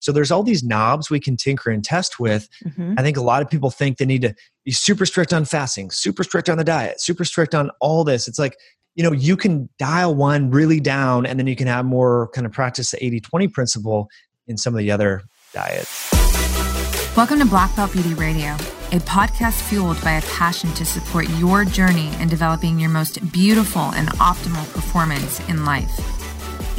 So there's all these knobs we can tinker and test with. Mm-hmm. I think a lot of people think they need to be super strict on fasting, super strict on the diet, super strict on all this. It's like, you know, you can dial one really down and then you can have more kind of practice the 80 20 principle in some of the other diets. Welcome to Black Belt Beauty Radio, a podcast fueled by a passion to support your journey in developing your most beautiful and optimal performance in life.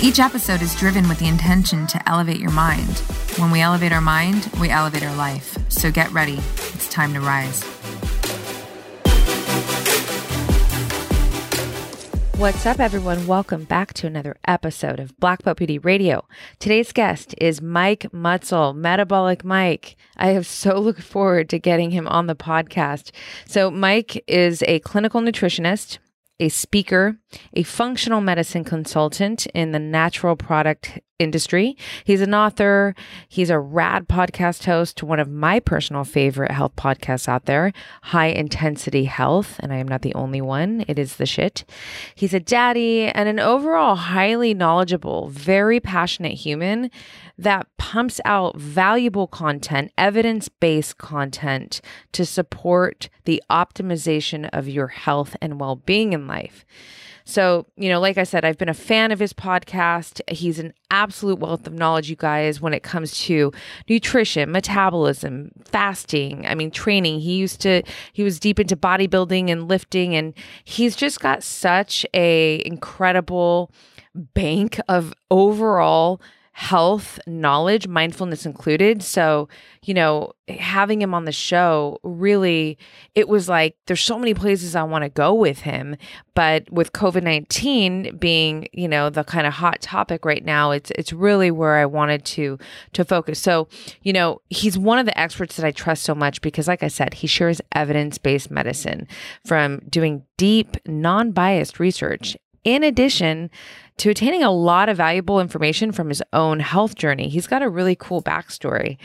Each episode is driven with the intention to elevate your mind. When we elevate our mind, we elevate our life. So get ready. It's time to rise. What's up, everyone? Welcome back to another episode of Black Belt Beauty Radio. Today's guest is Mike Mutzel, Metabolic Mike. I have so looked forward to getting him on the podcast. So, Mike is a clinical nutritionist a speaker, a functional medicine consultant in the natural product industry. He's an author. He's a rad podcast host, one of my personal favorite health podcasts out there, High Intensity Health. And I am not the only one, it is the shit. He's a daddy and an overall highly knowledgeable, very passionate human that pumps out valuable content, evidence based content to support the optimization of your health and well being in life. So, you know, like I said, I've been a fan of his podcast. He's an absolute wealth of knowledge, you guys, when it comes to nutrition, metabolism, fasting. I mean, training. He used to, he was deep into bodybuilding and lifting, and he's just got such a incredible bank of overall health knowledge, mindfulness included. So, you know, having him on the show really, it was like there's so many places I want to go with him. But with COVID 19 being, you know, the kind of hot topic right now, it's it's really where I wanted to to focus. So, you know, he's one of the experts that I trust so much because, like I said, he shares evidence based medicine from doing deep, non biased research in addition to attaining a lot of valuable information from his own health journey. He's got a really cool backstory.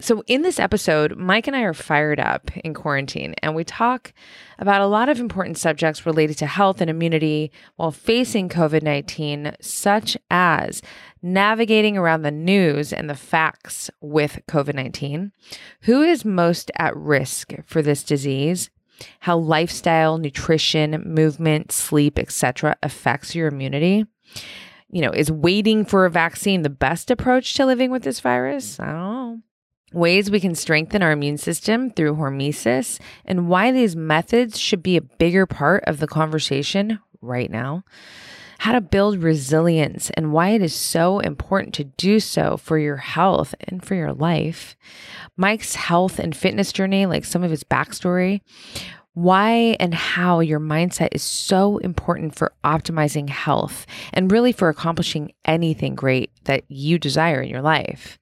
So, in this episode, Mike and I are fired up in quarantine and we talk about a lot of important subjects related to health and immunity while facing COVID 19, such as navigating around the news and the facts with COVID 19, who is most at risk for this disease, how lifestyle, nutrition, movement, sleep, etc. affects your immunity. You know, is waiting for a vaccine the best approach to living with this virus? I don't know. Ways we can strengthen our immune system through hormesis and why these methods should be a bigger part of the conversation right now how to build resilience and why it is so important to do so for your health and for your life. Mike's health and fitness journey, like some of his backstory, why and how your mindset is so important for optimizing health and really for accomplishing anything great that you desire in your life.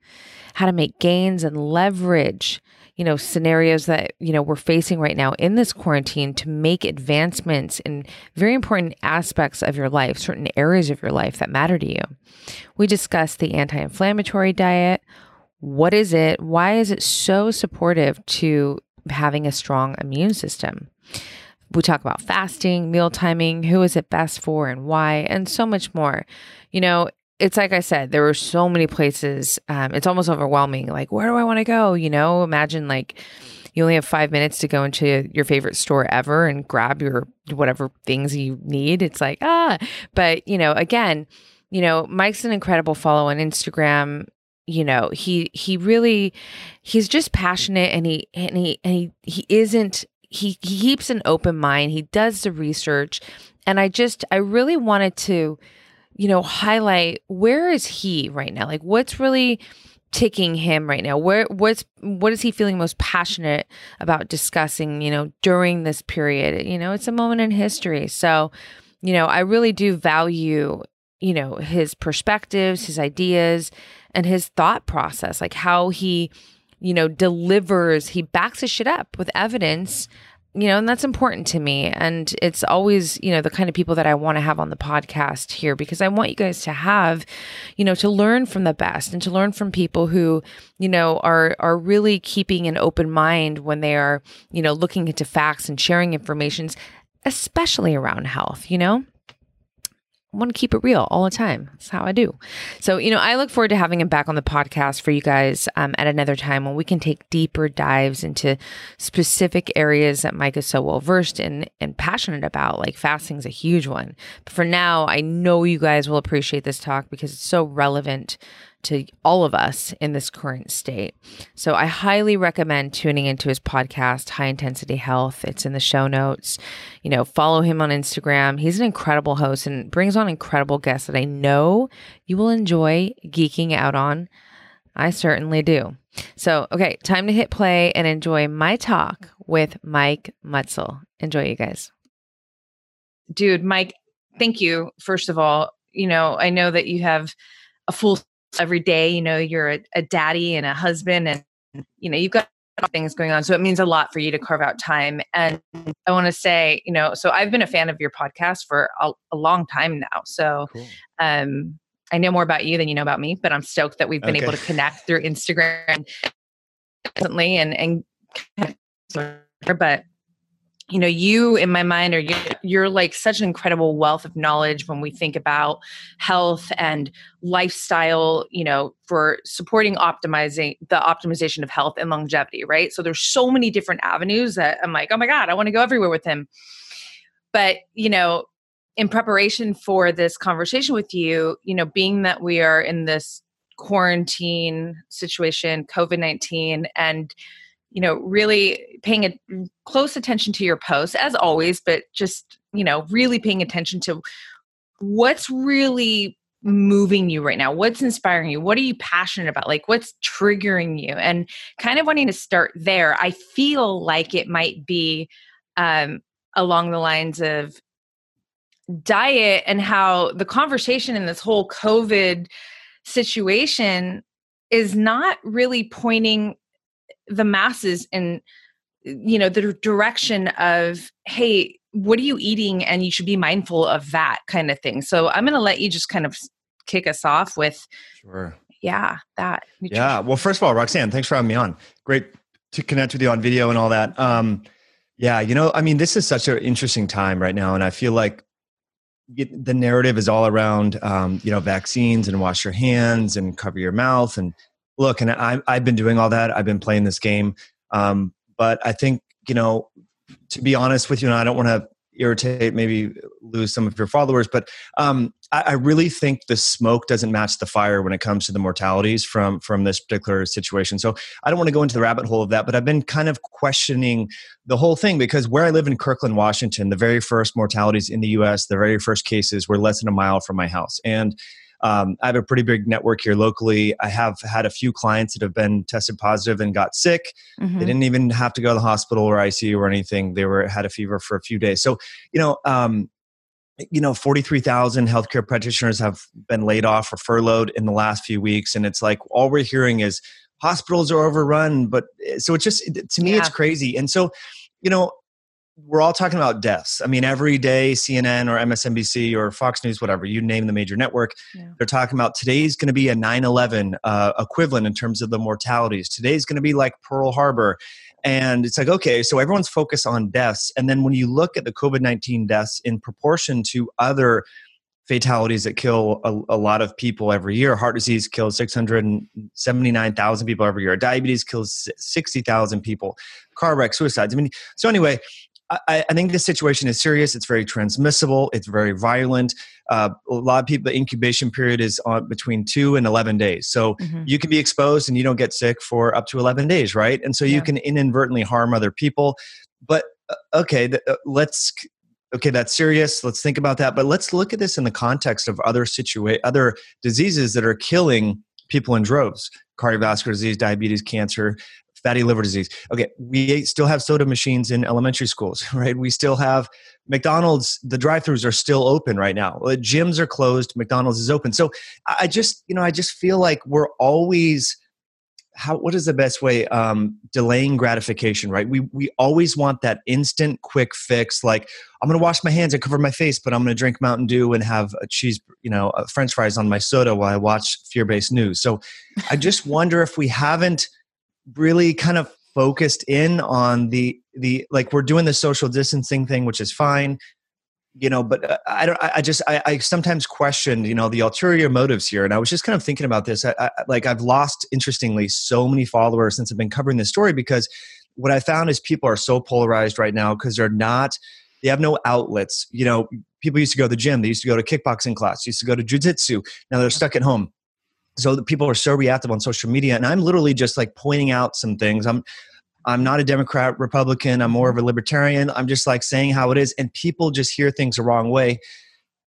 How to make gains and leverage you know, scenarios that, you know, we're facing right now in this quarantine to make advancements in very important aspects of your life, certain areas of your life that matter to you. We discussed the anti inflammatory diet. What is it? Why is it so supportive to having a strong immune system? We talk about fasting, meal timing, who is it best for and why, and so much more. You know, it's like I said, there were so many places. Um, it's almost overwhelming. Like, where do I want to go? You know, imagine like you only have five minutes to go into your favorite store ever and grab your whatever things you need. It's like, ah, but you know, again, you know, Mike's an incredible follow on Instagram. You know, he he really he's just passionate and he and he and he he isn't he, he keeps an open mind. He does the research. And I just I really wanted to you know, highlight where is he right now? Like what's really ticking him right now? Where what's what is he feeling most passionate about discussing, you know, during this period? You know, it's a moment in history. So, you know, I really do value, you know, his perspectives, his ideas, and his thought process, like how he, you know, delivers, he backs his shit up with evidence you know, and that's important to me. And it's always, you know, the kind of people that I want to have on the podcast here because I want you guys to have, you know, to learn from the best and to learn from people who, you know, are are really keeping an open mind when they are, you know, looking into facts and sharing information, especially around health, you know? Want to keep it real all the time. That's how I do. So, you know, I look forward to having him back on the podcast for you guys um, at another time when we can take deeper dives into specific areas that Mike is so well versed in and passionate about. Like fasting is a huge one. But for now, I know you guys will appreciate this talk because it's so relevant to all of us in this current state. So I highly recommend tuning into his podcast, High Intensity Health. It's in the show notes. You know, follow him on Instagram. He's an incredible host and brings on incredible guests that I know you will enjoy geeking out on. I certainly do. So, okay, time to hit play and enjoy my talk with Mike Mutzel. Enjoy, you guys. Dude, Mike, thank you, first of all. You know, I know that you have a full every day you know you're a, a daddy and a husband and you know you've got things going on so it means a lot for you to carve out time and i want to say you know so i've been a fan of your podcast for a, a long time now so cool. um i know more about you than you know about me but i'm stoked that we've been okay. able to connect through instagram recently and and but you know you in my mind are you're, like such an incredible wealth of knowledge when we think about health and lifestyle you know for supporting optimizing the optimization of health and longevity right? So there's so many different avenues that i'm like oh my god i want to go everywhere with him. But you know in preparation for this conversation with you you know being that we are in this quarantine situation covid-19 and you know, really paying a close attention to your posts as always, but just, you know, really paying attention to what's really moving you right now? What's inspiring you? What are you passionate about? Like, what's triggering you? And kind of wanting to start there. I feel like it might be um, along the lines of diet and how the conversation in this whole COVID situation is not really pointing the masses in you know the direction of hey what are you eating? and you should be mindful of that kind of thing. So i'm going to let you just kind of kick us off with sure. yeah that nutrition. yeah well first of all roxanne thanks for having me on. Great to connect with you on video and all that. Um yeah you know i mean this is such an interesting time right now and i feel like the narrative is all around um, you know vaccines and wash your hands and cover your mouth and look, and I, I've been doing all that. I've been playing this game. Um, but I think, you know, to be honest with you, and I don't want to irritate, maybe lose some of your followers, but um, I, I, really think the smoke doesn't match the fire when it comes to the mortalities from from this particular situation. So I don't want to go into the rabbit hole of that, but I've been kind of questioning the whole thing because where I live in Kirkland, Washington, the very first mortalities in the U.S., the very first cases were less than a mile from my house, and um, I have a pretty big network here locally. I have had a few clients that have been tested positive and got sick. Mm-hmm. They didn't even have to go to the hospital or ICU or anything. They were had a fever for a few days. So you know, um, you know, forty three thousand healthcare practitioners have been laid off or furloughed in the last few weeks, and it's like all we're hearing is hospitals are overrun. But eh, so it's just to me, yeah. it's crazy. And so you know we're all talking about deaths. I mean, every day, CNN or MSNBC or Fox News, whatever, you name the major network, yeah. they're talking about today's going to be a 9 11 uh, equivalent in terms of the mortalities. Today's going to be like Pearl Harbor. And it's like, okay, so everyone's focused on deaths. And then when you look at the COVID 19 deaths in proportion to other fatalities that kill a, a, lot of people every year. Heart disease kills 679,000 people every year. Diabetes kills 60,000 people. Car wreck, suicides. I mean, so anyway, I, I, think this situation is serious. It's very transmissible. It's very violent. Uh, a lot of people, the incubation period is on between two and 11 days. So mm-hmm. you can be exposed and you don't get sick for up to 11 days, right? And so you can inadvertently harm other people. But uh, okay, uh, let's okay that's serious let's think about that but let's look at this in the context of other situa- other diseases that are killing people in droves cardiovascular disease diabetes cancer fatty liver disease. Okay, we still have soda machines in elementary schools, right? We still have McDonald's, the drive throughs are still open right now. Gyms are closed, McDonald's is open. So I just, you know, I just feel like we're always how what is the best way um, delaying gratification right we we always want that instant quick fix like i'm going to wash my hands and cover my face but i'm going to drink mountain dew and have a cheese you know french fries on my soda while i watch fear-based news so i just wonder if we haven't really kind of focused in on the the like we're doing the social distancing thing which is fine you know but uh, i don't i just I, I, sometimes question you know the ulterior motives here and i was just kind of thinking about this. I, I, like i've lost interestingly so many followers since i've been covering this story because what i found is people are so polarized right now because they're not they have no outlets. You know people used to go to the gym they used to go to kickboxing class used to go to jiu-jitsu now they're stuck at home so the people are so reactive on social media and i'm literally just like pointing out some things i'm I'm not a Democrat, Republican. I'm more of a mm-hmm. libertarian. I'm just like saying how it is. And people just hear things the wrong way.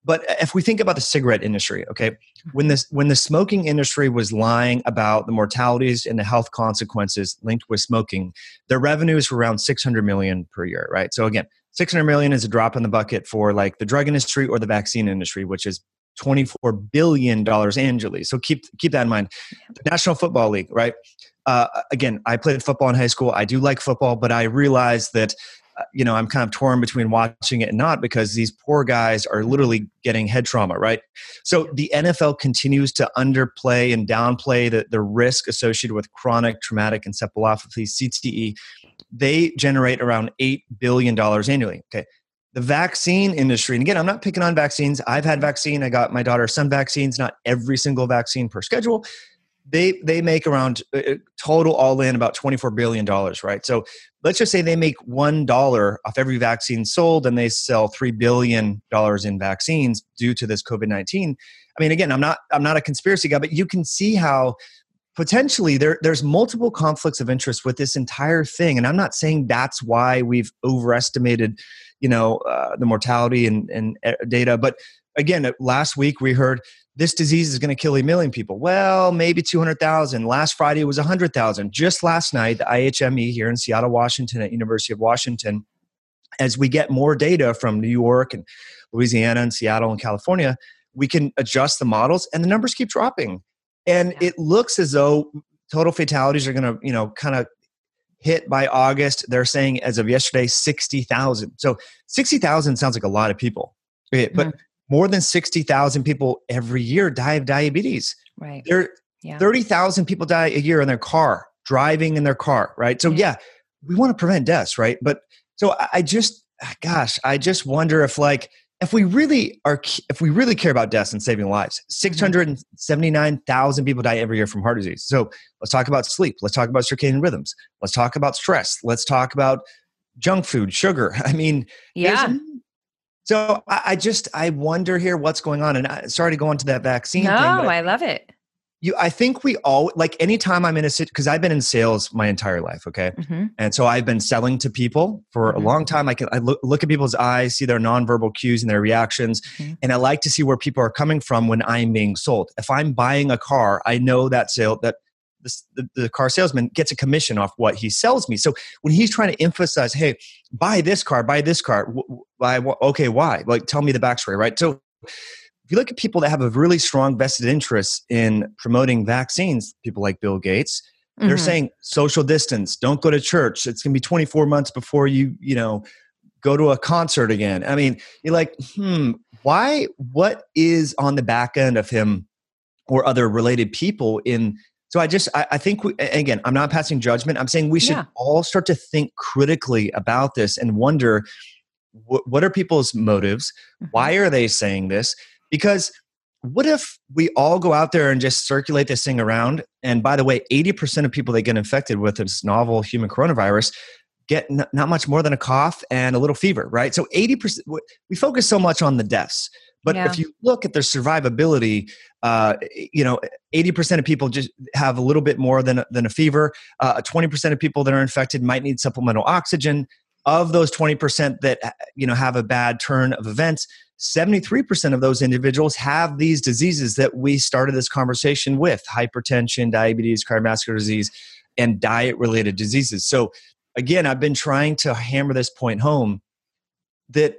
But if we think about the cigarette industry, okay, when this when the smoking industry was lying about the mortalities and the health consequences linked with smoking, their revenues were around 600 million per year, right? So again, 600 million is a drop in the bucket for like the drug industry or the vaccine industry, which is 24 billion dollars annually. So keep keep that in mind. The National Football League, right? uh, again, I played football in high school. I do like football, but I realized that uh, you know i'm kind of torn between watching it and not because these poor guys are literally getting head trauma right so the nfl continues to underplay and downplay the, the risk associated with chronic traumatic encephalopathy cte they generate around $8 billion annually okay the vaccine industry and again i'm not picking on vaccines. I've had vaccine. I got my daughter some vaccines not every single vaccine per schedule. They they make around uh, uh, total all in about 24 billion dollars right? So let's just say they make one dollar off every vaccine sold and they sell 3 billion dollars in vaccines due to this covid-19 i mean again i'm not i'm not a conspiracy guy but you can see how potentially there there's multiple conflicts of interest with this entire thing and i'm not saying that's why we've overestimated you know uh, the mortality and, and uh, data but again last week we heard this disease is going to kill a million people. Well, maybe 200,000. Last Friday it was 100,000. Just last night, the IHME here in Seattle, Washington, at University of Washington, as we get more data from New York and Louisiana and Seattle and California, we can adjust the models and the numbers keep dropping. And yeah. it looks as though total fatalities are going to, you know, kind of hit by August. They're saying as of yesterday, 60,000. So 60,000 sounds like a lot of people. But mm-hmm more than 60,000 people every year die of diabetes. Right. There, yeah. 30,000 people die a year in their car, driving in their car, right? So, yeah, yeah we want to prevent deaths, right? But so I just, gosh, I just wonder if, like, if we really are, if we really care about deaths and saving lives, mm-hmm. 679,000 people die every year from heart disease. So let's talk about sleep. Let's talk about circadian rhythms. Let's talk about stress. Let's talk about junk food, sugar. I mean, yeah. So I just I wonder here what's going on, and I, sorry to go into that vaccine. No, thing, I, I love it. You, I think we all like anytime I'm in a situation because I've been in sales my entire life, okay, mm-hmm. and so I've been selling to people for mm-hmm. a long time. I can I look, look at people's eyes, see their nonverbal cues and their reactions, mm-hmm. and I like to see where people are coming from when I'm being sold. If I'm buying a car, I know that sale that the, the, car salesman gets a commission off what he sells me. So when he's trying to emphasize, hey, buy this car, buy this car, why? Okay, why? Like, tell me the backstory, right? So if you look at people that have a really strong vested interest in promoting vaccines, people like Bill Gates, they're mm-hmm. saying social distance, don't go to church. It's going to be 24 months before you, you know, go to a concert again. I mean, you're like, hmm, why? What is on the back end of him or other related people in so I just I, I think we, again I'm not passing judgment. I'm saying we should yeah. all start to think critically about this and wonder wh- what are people's motives? Mm-hmm. Why are they saying this? Because what if we all go out there and just circulate this thing around? And by the way, 80% of people that get infected with this novel human coronavirus get n- not much more than a cough and a little fever, right? So 80%, we focus so much on the deaths. But yeah. if you look at their survivability, uh, you know, 80% of people just have a little bit more than, than a fever. Uh, 20% of people that are infected might need supplemental oxygen. Of those 20% that, uh, you know, have a bad turn of events, 73% of those individuals have these diseases that we started this conversation with hypertension, diabetes, cardiovascular disease, and diet related diseases. So, again, I've been trying to hammer this point home that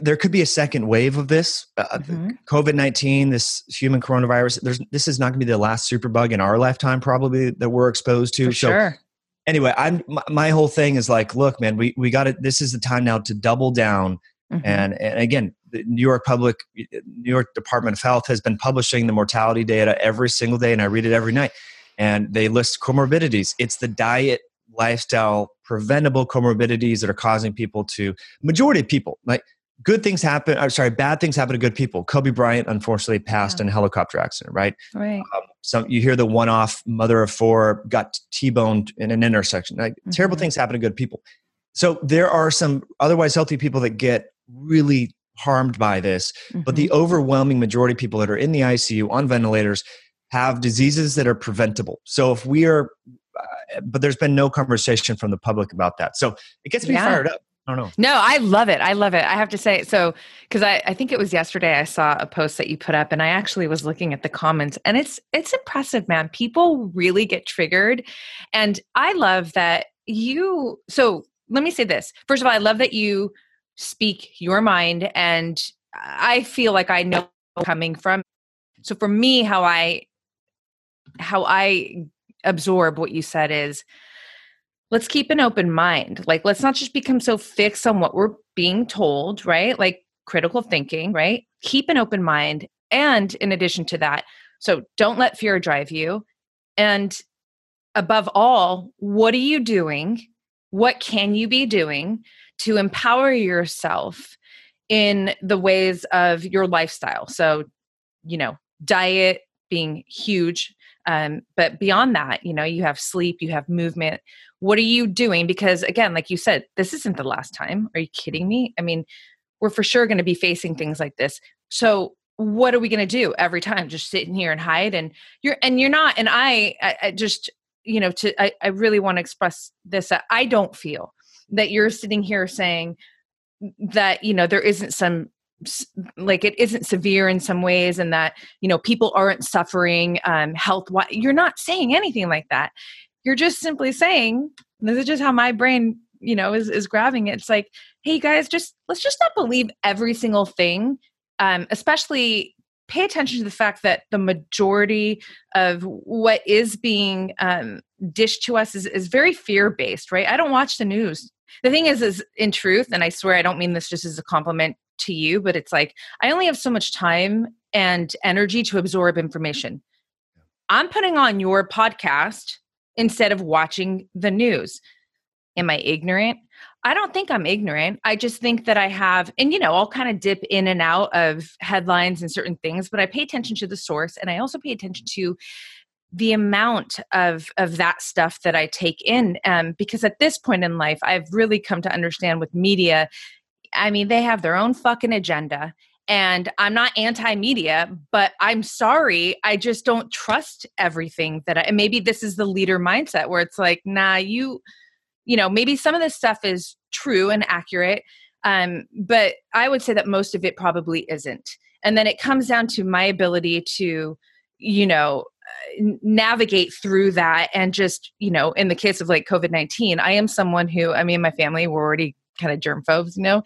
there could be a second wave of this uh, uh mm-hmm. covid-19 this human coronavirus there's this is not going to be the last superbug in our lifetime probably that we're exposed to For so sure. anyway i'm my, my, whole thing is like look man we, we got it this is the time now to double down mm-hmm. and and again the new york public new york department of health has been publishing the mortality data every single day and i read it every night and they list comorbidities it's the diet lifestyle preventable comorbidities that are causing people to majority of people like good things happen. I'm sorry, bad things happen to good people. Kobe Bryant unfortunately passed yeah. in a helicopter accident, right? Right. Um, some you hear the one-off mother of four got T-boned in an intersection. Like mm-hmm. terrible things happen to good people. So there are some otherwise healthy people that get really harmed by this, mm-hmm. but the mm-hmm. overwhelming majority of people that are in the ICU on ventilators have diseases that are preventable. So if we are, uh, but there's been no conversation from the public about that. So it gets me yeah. fired up. I don't know. No, I love it. I love it. I have to say, so because I, I think it was yesterday I saw a post that you put up, and I actually was looking at the comments, and it's it's impressive, man. People really get triggered, and I love that you. So let me say this. First of all, I love that you speak your mind, and I feel like I know coming from. So for me, how I how I absorb what you said is let's keep an open mind. Like, let's not just become so fixed on what we're being told, right? Like, critical thinking, right? Keep an open mind. And in addition to that, so don't let fear drive you. And above all, what are you doing? What can you be doing to empower yourself in the ways of your lifestyle? So, you know, diet being huge. Um, but beyond that, you know, you have sleep, you have movement, what are you doing? Because again like you said this isn't the last time. Are you kidding me? I mean we're for sure going to be facing things like this. So what are we going to do every time? Just sit in here and hide? And you're and you're not and i, I, I just you know to I, I really want to express this i don't feel that you're sitting here saying that you know there isn't some like it isn't severe in some ways and that you know people aren't suffering um health you're not saying anything like that you're just simply saying, this is just how my brain, you know, is, is grabbing it. It's like, hey guys, just let's just not believe every single thing. Um, especially pay attention to the fact that the majority of what is being um, dished to us is, is very fear based, right? I don't watch the news. The thing is, is in truth, and I swear I don't mean this just as a compliment to you, but it's like I only have so much time and energy to absorb information. I'm putting on your podcast instead of watching the news. Am I ignorant? I don't think I'm ignorant. I just think that I have, and you know, I'll kind of dip in and out of headlines and certain things, but I pay attention to the source and I also pay attention to the amount of of that stuff that I take in. Um, because at this point in life, I've really come to understand with media, I mean, they have their own fucking agenda and I'm not anti media, but I'm sorry, I just don't trust everything that I, and maybe this is the leader mindset where it's like, nah, you, you know, maybe some of this stuff is true and accurate. Um, but I would say that most of it probably isn't. And then it comes down to my ability to, you know, navigate through that and just, you know, in the case of like COVID 19, I am someone who, I mean, my family were already kind of germ phobes, you know.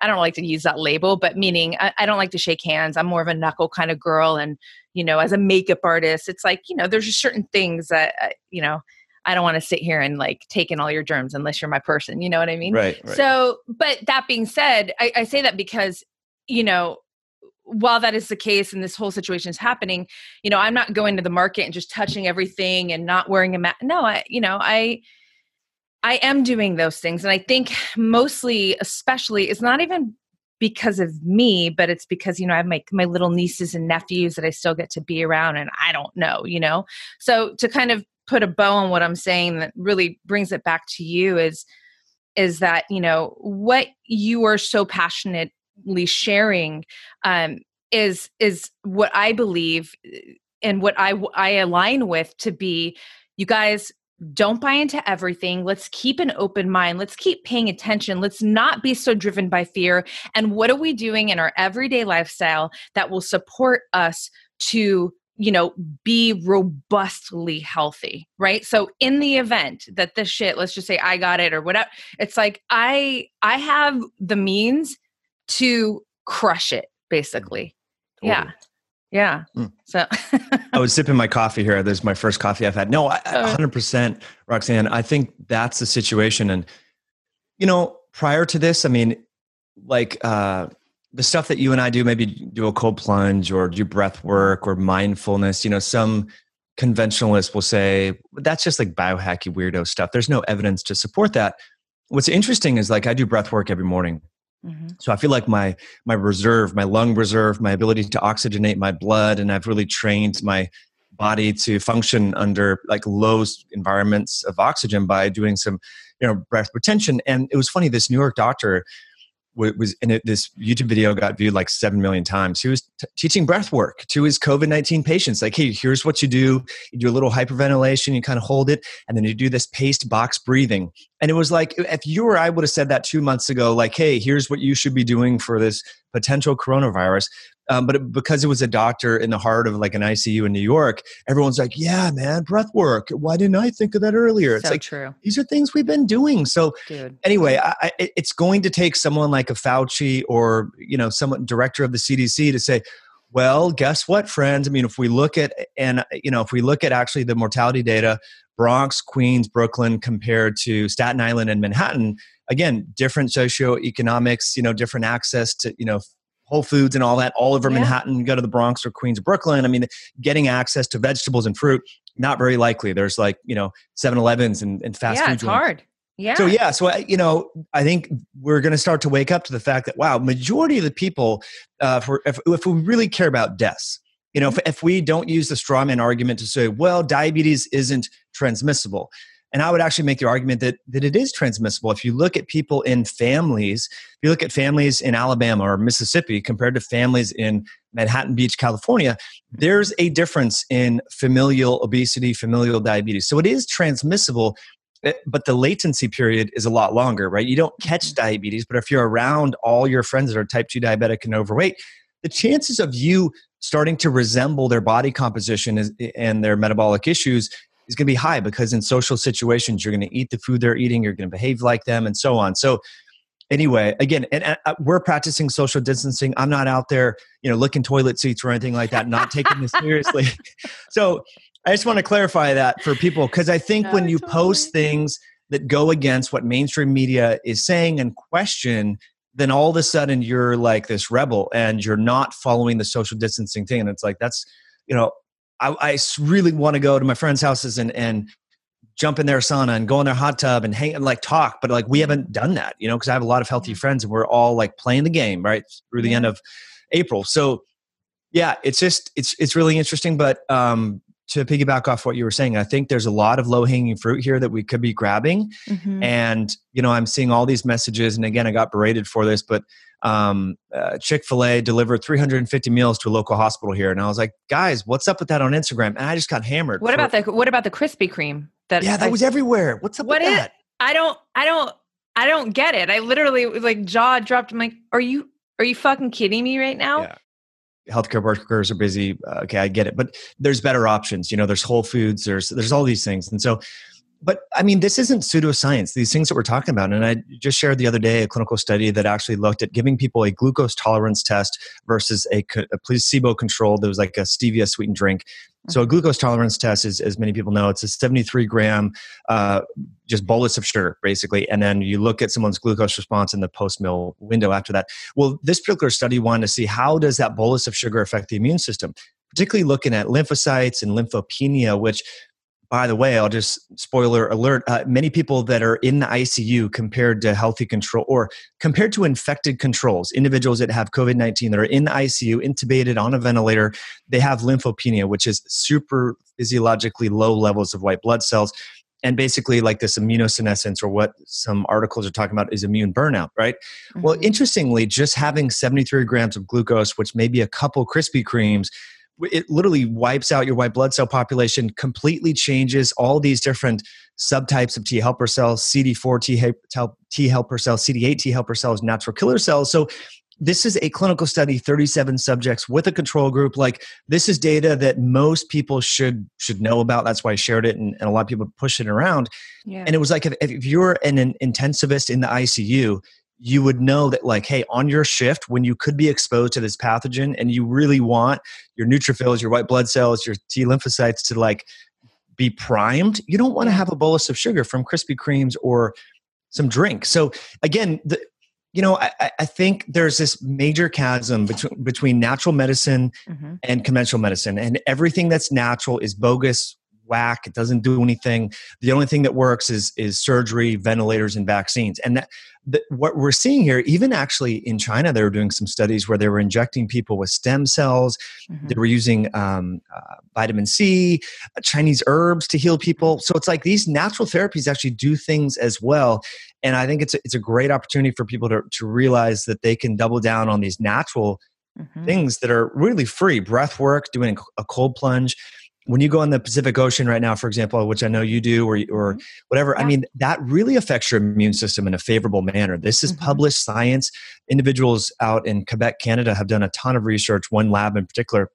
I don't like to use that label, but meaning I, I, don't like to shake hands. I'm more of a knuckle kind of girl. And, you know, as a makeup artist, it's like, you know, there's just certain things that, uh, you know, I don't want to sit here and like take in all your germs unless you're my person. You know what I mean? Right. right. So, but that being said, I, I say that because, you know, while that is the case and this whole situation is happening, you know, I'm not going to the market and just touching everything and not wearing a mask. No, I, you know, I, I am doing those things. And I think mostly, especially, it's not even because of me, but it's because, you know, I have my, my little nieces and nephews that I still get to be around and I don't know, you know? So to kind of put a bow on what I'm saying that really brings it back to you is, is that, you know, what you are so passionately sharing um, is, is what I believe and what I, I align with to be you guys don't buy into everything. Let's keep an open mind. Let's keep paying attention. Let's not be so driven by fear. And what are we doing in our everyday lifestyle that will support us to you know be robustly healthy right so in the event that this shit let's just say i got it or whatever it's like i i have the means to crush it basically totally. yeah yeah. Mm. So I was sipping my coffee here. There's my first coffee I've had. No, I, 100%, Roxanne. I think that's the situation. And, you know, prior to this, I mean, like uh, the stuff that you and I do, maybe do a cold plunge or do breath work or mindfulness, you know, some conventionalists will say that's just like biohacky weirdo stuff. There's no evidence to support that. What's interesting is like I do breath work every morning Mm-hmm. So I feel like my my reserve, my lung reserve, my ability to oxygenate my blood, and I've really trained my body to function under like low environments of oxygen by doing some you know breath retention. And it was funny. This New York doctor was in it, this YouTube video got viewed like 7 million times. He was t- teaching breath work to his COVID 19 patients. Like, hey, here's what you do. You do a little hyperventilation, you kind of hold it, and then you do this paced box breathing. And it was like, if you or I would have said that two months ago, like, hey, here's what you should be doing for this potential coronavirus, um, but because it was a doctor in the heart of like an ICU in New York, everyone's like, "Yeah, man, breath work. Why didn't I think of that earlier?" It's so like true. These are things we've been doing. So Dude. anyway, I, I, it's going to take someone like a Fauci or you know someone director of the CDC to say, "Well, guess what, friends? I mean, if we look at and you know if we look at actually the mortality data, Bronx, Queens, Brooklyn compared to Staten Island and Manhattan." Again, different socioeconomics, you know, different access to, you know, Whole Foods and all that all over yeah. Manhattan, go to the Bronx or Queens, Brooklyn. I mean, getting access to vegetables and fruit, not very likely. There's like, you know, 7 Elevens and, and fast yeah, food. it's hard. Yeah. So, yeah. So, you know, I think we're going to start to wake up to the fact that, wow, majority of the people, uh, for, if, if we really care about deaths, you know, if, if we don't use the strawman argument to say, well, diabetes isn't transmissible, and I would actually make the argument that, that it is transmissible. If you look at people in families, if you look at families in Alabama or Mississippi compared to families in Manhattan Beach, California, there's a difference in familial obesity, familial diabetes. So it is transmissible, eh, but the latency period is a lot longer, right? You don't catch mm-hmm. diabetes, but if you're around all your friends that are type 2 diabetic and overweight, the chances of you starting to resemble their body composition and their metabolic issues is going to be high because in social situations you're going to eat the food they're eating you're going to behave like them and so on. So anyway again and, and uh, we're practicing social distancing. I'm not out there you know looking toilet seats or anything like that not taking this seriously. So i just want to clarify that for people because i think no, when you totally. post things that go against what mainstream media is saying and question then all of a sudden you're like this rebel and you're not following the social distancing thing. And it's like that's you know I, I really want to go to my friends' houses and and jump in their sauna and go in their hot tub and hang and like talk, but like we haven't done that, you know, because I have a lot of healthy friends and we're all like playing the game right through the end of April. So yeah, it's just it's it's really interesting. But um, to piggyback off what you were saying, I think there's a lot of low hanging fruit here that we could be grabbing. Mm-hmm. And you know, I'm seeing all these messages, and again, I got berated for this, but um, uh, Chick fil A delivered 350 meals to a local hospital here. And I was like, guys, what's up with that on Instagram? And I just got hammered. What about the, what about the Krispy Kreme? That yeah, that I, was everywhere. What's up what with is, that? I don't, I don't, I don't get it. I literally was like jaw dropped. I'm like, are you, are you fucking kidding me right now? Yeah. Healthcare workers are busy. Uh, okay, I get it, but there's better options. You know, there's Whole Foods. There's there's all these things, and so but I mean, this isn't pseudoscience. These things that we're talking about, and I just shared the other day a clinical study that actually looked at giving people a glucose tolerance test versus a, a placebo control. There was like a stevia sweetened drink. So a glucose tolerance test is, as many people know, it's a 73 gram uh, just bolus of sugar, basically, and then you look at someone's glucose response in the post meal window after that. Well, this particular study wanted to see how does that bolus of sugar affect the immune system, particularly looking at lymphocytes and lymphopenia, which by the way, I'll just spoiler alert. Uh, many people that are in the ICU compared to healthy control or compared to infected controls, individuals that have COVID 19 that are in the ICU, intubated on a ventilator, they have lymphopenia, which is super physiologically low levels of white blood cells. And basically, like this immunosenescence, or what some articles are talking about, is immune burnout, right? Mm-hmm. Well, interestingly, just having 73 grams of glucose, which may be a couple Krispy Kremes, it literally wipes out your white blood cell population, completely changes all these different subtypes of T helper cells, CD4 T, T helper cells, CD8 T helper cells, natural killer cells. So this is a clinical study 37 subjects with a control group like this is data that most people should should know about that's why i shared it and, and a lot of people push it around yeah. and it was like if, if you're an, an intensivist in the icu you would know that like hey on your shift when you could be exposed to this pathogen and you really want your neutrophils your white blood cells your t lymphocytes to like be primed you don't want to have a bolus of sugar from krispy kremes or some drink so again the, you know I, I, think there's this major chasm between, between natural medicine mm-hmm. and conventional medicine and everything that's natural is bogus whack. It doesn't do anything. The only thing that works is is surgery, ventilators, and vaccines. And that, that what we're seeing here, even actually in China, they were doing some studies where they were injecting people with stem cells. Mm-hmm. They were using um, uh, vitamin C, uh, Chinese herbs to heal people. So it's like these natural therapies actually do things as well. And I think it's a, it's a great opportunity for people to to realize that they can double down on these natural mm-hmm. things that are really free. Breath work, doing a cold plunge when you go in the Pacific Ocean right now, for example, which I know you do, or or mm-hmm. whatever, yeah. I mean that really affects your immune system in a favorable manner. This is mm-hmm. published science. Individuals out in Quebec, Canada, have done a ton of research. One lab in particular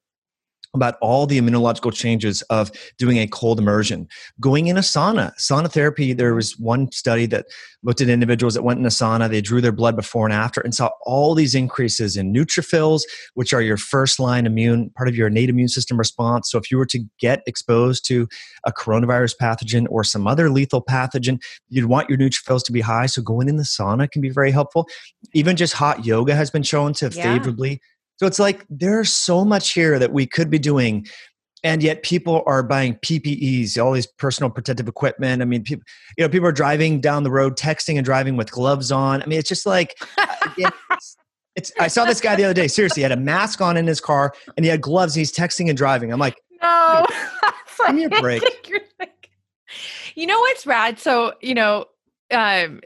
about all the immunological changes of doing a cold immersion. Going in a sauna, sauna therapy, there was one study that looked at individuals that went in a sauna, they drew their blood before and after and saw all these increases in neutrophils, which are your first line immune, part of your innate immune system response. So if you were to get exposed to a coronavirus pathogen or some other lethal pathogen, you'd want your neutrophils to be high. So going in the sauna can be very helpful. Even just hot yoga has been shown to yeah. favorably so it's like there's so much here that we could be doing. And yet people are buying PPEs, all these personal protective equipment. I mean, people, you know, people are driving down the road, texting and driving with gloves on. I mean, it's just like, it's, it's, I saw this guy the other day. Seriously, he had a mask on in his car and he had gloves. And he's texting and driving. I'm like, no, give me a break. You know what's rad? So, you know, um,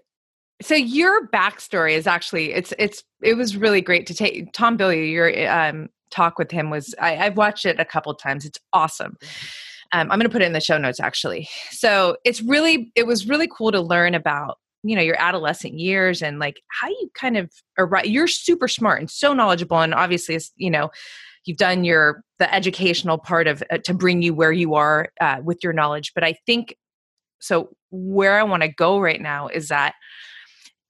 so your backstory is actually it's it's it was really great to take Tom Bilyeu your um, talk with him was I, have watched it a couple times. It's awesome. Um, I'm going to put it in the show notes actually. So it's really it was really cool to learn about you know your adolescent years and like how you kind of arrive. You're super smart and so knowledgeable and obviously you know you've done your the educational part of uh, to bring you where you are uh, with your knowledge. But I think so. Where I want to go right now is that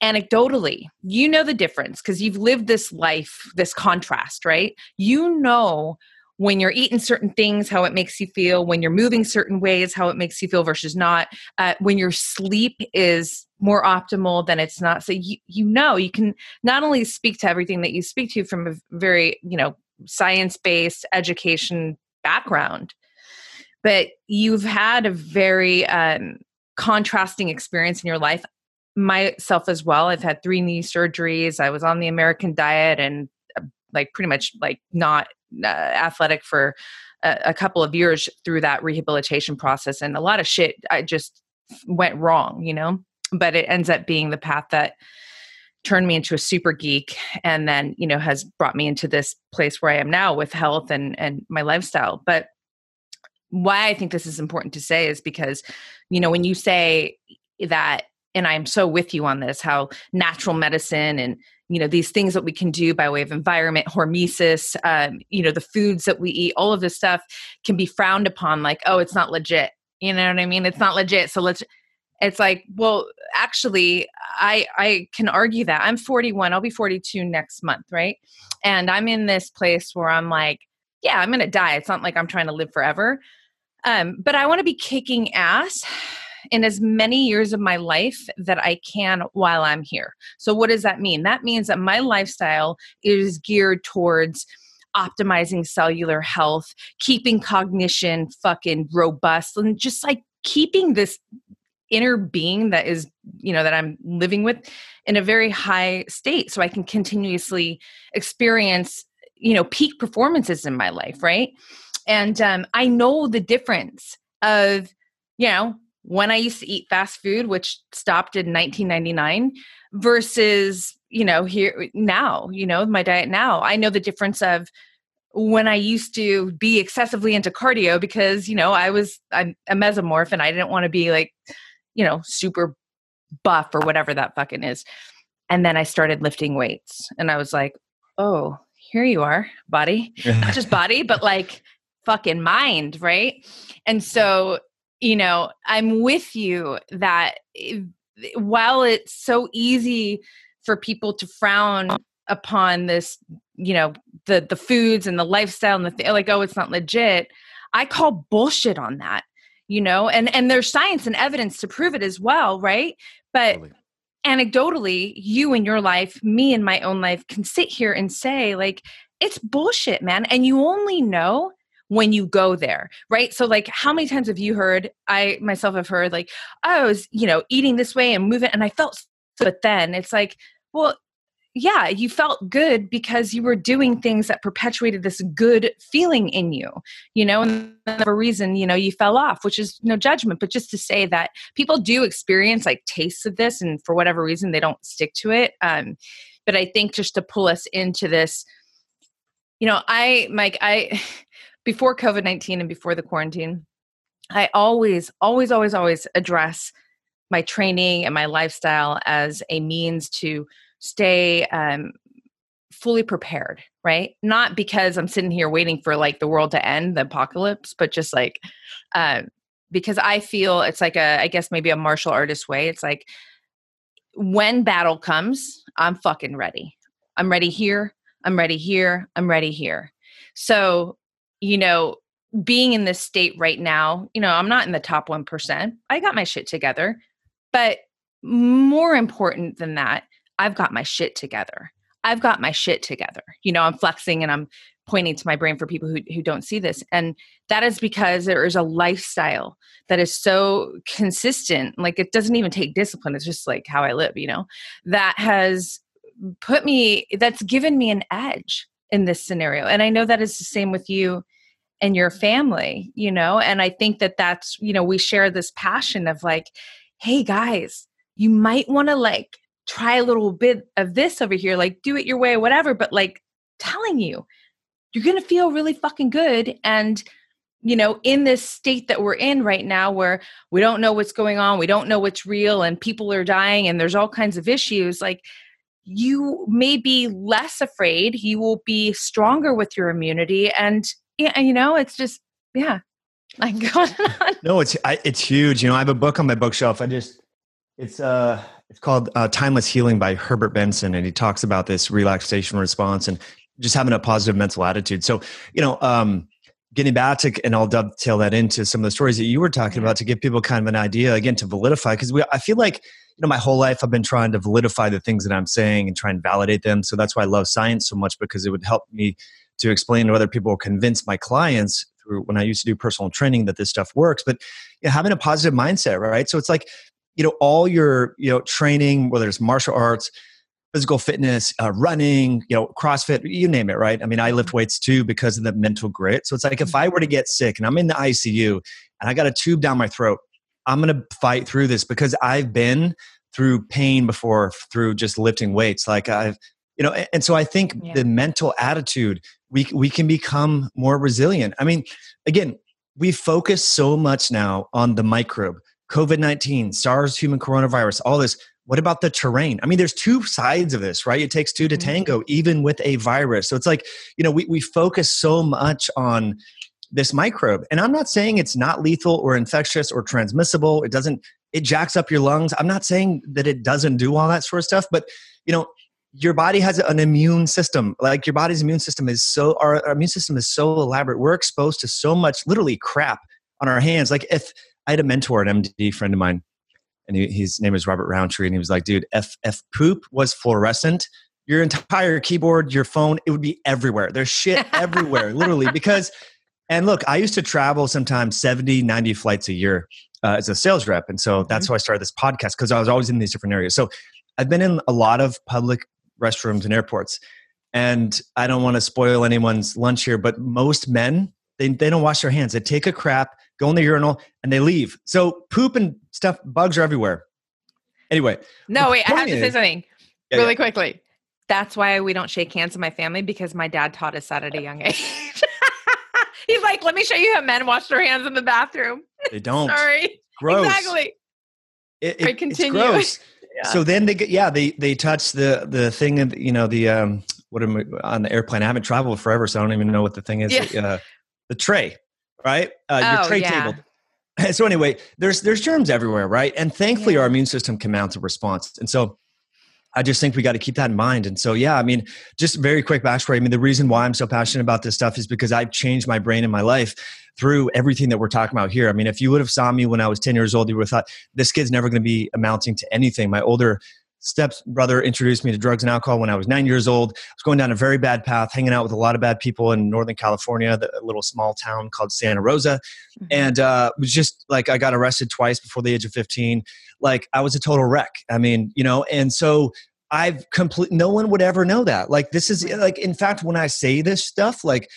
anecdotally, you know the difference because you've lived this life, this contrast, right? You know when you're eating certain things, how it makes you feel, when you're moving certain ways, how it makes you feel versus not, uh, when your sleep is more optimal than it's not. So you, you know, you can not only speak to everything that you speak to from a very, you know, science based education background, but you've had a very um, contrasting experience in your life myself as well. I've had three knee surgeries. I was on the American diet and uh, like pretty much like not uh, athletic for a, a, couple of years through that rehabilitation process. And a lot of shit I just went wrong, you know, but it ends up being the path that turned me into a super geek and then, you know, has brought me into this place where I am now with health and, and my lifestyle. But why I think this is important to say is because, you know, when you say that and I'm so with you on this how natural medicine and you know these things that we can do by way of environment hormesis um, you know the foods that we eat all of this stuff can be frowned upon like oh it's not legit. You know what i mean? It's not legit so let's it's like well actually i i can argue that. I'm 41 i'll be 42 next month right? And i'm in this place where i'm like yeah i'm gonna die. It's not like i'm trying to live forever. Um, but i want to be kicking ass in as many years of my life that I can while I'm here. So, what does that mean? That means that my lifestyle is geared towards optimizing cellular health, keeping cognition fucking robust, and just like keeping this inner being that is, you know, that I'm living with in a very high state so I can continuously experience, you know, peak performances in my life, right? And um, I know the difference of, you know, when I used to eat fast food, which stopped in 1999, versus, you know, here now, you know, my diet now. I know the difference of when I used to be excessively into cardio because, you know, I was I'm a mesomorph and I didn't want to be like, you know, super buff or whatever that fucking is. And then I started lifting weights and I was like, oh, here you are, body. Not just body, but like fucking mind, right? And so you know, I'm with you that while it's so easy for people to frown upon this, you know, the the foods and the lifestyle and the th- like, oh, it's not legit. I call bullshit on that, you know, and and there's science and evidence to prove it as well, right? But totally. anecdotally, you in your life, me in my own life, can sit here and say like, it's bullshit, man, and you only know when you go there, right? So, like, how many times have you heard, I myself have heard, like, I was, you know, eating this way and moving, and I felt, but then it's like, well, yeah, you felt good because you were doing things that perpetuated this good feeling in you, you know, and for a reason, you know, you fell off, which is no judgment, but just to say that people do experience like tastes of this, and for whatever reason, they don't stick to it. Um, but I think just to pull us into this, you know, I, Mike, I, before COVID 19 and before the quarantine, I always, always, always, always address my training and my lifestyle as a means to stay um, fully prepared, right? Not because I'm sitting here waiting for like the world to end, the apocalypse, but just like uh, because I feel it's like a, I guess maybe a martial artist way. It's like when battle comes, I'm fucking ready. I'm ready here. I'm ready here. I'm ready here. So, you know, being in this state right now, you know, I'm not in the top 1%. I got my shit together. But more important than that, I've got my shit together. I've got my shit together. You know, I'm flexing and I'm pointing to my brain for people who, who don't see this. And that is because there is a lifestyle that is so consistent. Like it doesn't even take discipline. It's just like how I live, you know, that has put me, that's given me an edge in this scenario. And I know that is the same with you and your family, you know, and I think that that's, you know, we share this passion of like, hey guys, you might want to like try a little bit of this over here, like do it your way, whatever, but like telling you, you're going to feel really fucking good. And, you know, in this state that we're in right now where we don't know what's going on, we don't know what's real, and people are dying, and there's all kinds of issues, like, you may be less afraid, you will be stronger with your immunity. And, yeah, you know, it's just, yeah. Like, no, it's I, it's huge. You know, I have a book on my bookshelf. I just it's uh it's called uh, Timeless Healing by Herbert Benson, and he talks about this relaxation response and just having a positive mental attitude. So, you know, um, getting back to, and I'll dovetail that into some of the stories that you were talking yeah. about to give people kind of an idea again to validify, because we, I feel like, you know, my whole life I've been trying to validify the things that I'm saying and try and validate them. So that's why I love science so much because it would help me to explain to other people, convince my clients through when I used to do personal training that this stuff works. But you know, having a positive mindset, right? So it's like you know all your you know training whether it's martial arts physical fitness uh, running you know crossfit you name it right i mean i lift mm-hmm. weights too because of the mental grit so it's like if i were to get sick and i'm in the icu and i got a tube down my throat i'm going to fight through this because i've been through pain before through just lifting weights like i've you know and, and so i think yeah. the mental attitude we we can become more resilient i mean again we focus so much now on the microbe COVID 19, SARS human coronavirus, all this. What about the terrain? I mean, there's two sides of this, right? It takes two to mm-hmm. tango, even with a virus. So it's like, you know, we, we focus so much on this microbe. And I'm not saying it's not lethal or infectious or transmissible. It doesn't, it jacks up your lungs. I'm not saying that it doesn't do all that sort of stuff, but, you know, your body has an immune system. Like your body's immune system is so, our, our immune system is so elaborate. We're exposed to so much, literally crap on our hands. Like if, I had a mentor, an MD friend of mine, and he, his name is Robert Rountree, and he was like, "Dude, if if poop was fluorescent, your entire keyboard, your phone, it would be everywhere. There's shit everywhere, literally." Because, and look, I used to travel sometimes 70, 90 flights a year uh, as a sales rep, and so that's mm-hmm. why I started this podcast because I was always in these different areas. So I've been in a lot of public restrooms and airports, and I don't want to spoil anyone's lunch here, but most men they, they don't wash their hands. They take a crap, go in the urinal, and they leave. So poop and stuff, bugs are everywhere. Anyway. No, wait, I have to say something yeah, really yeah. quickly. That's why we don't shake hands in my family because my dad taught us that at a young age. He's like, let me show you how men wash their hands in the bathroom. They don't. Sorry. Gross. Exactly. It, it, continue. It's gross. Yeah. So then they get, yeah, they, they touch the, the thing, of, you know, the, um, what am I, on the airplane? I haven't traveled forever, so I don't even know what the thing is. Yeah. Uh, the tray, right? Uh, oh, your tray yeah. table. So anyway, there's there's germs everywhere, right? And thankfully, yeah. our immune system can mount a response. And so, I just think we got to keep that in mind. And so, yeah, I mean, just very quick backstory. I mean, the reason why I'm so passionate about this stuff is because I've changed my brain and my life through everything that we're talking about here. I mean, if you would have saw me when I was 10 years old, you would have thought this kid's never going to be amounting to anything. My older stepbrother introduced me to drugs and alcohol when I was nine years old. I was going down a very bad path, hanging out with a lot of bad people in Northern California, the, a little small town called Santa Rosa. Mm-hmm. And uh, it was just like I got arrested twice before the age of 15. Like I was a total wreck. I mean, you know, and so I've complete, no one would ever know that. Like this is like, in fact, when I say this stuff, like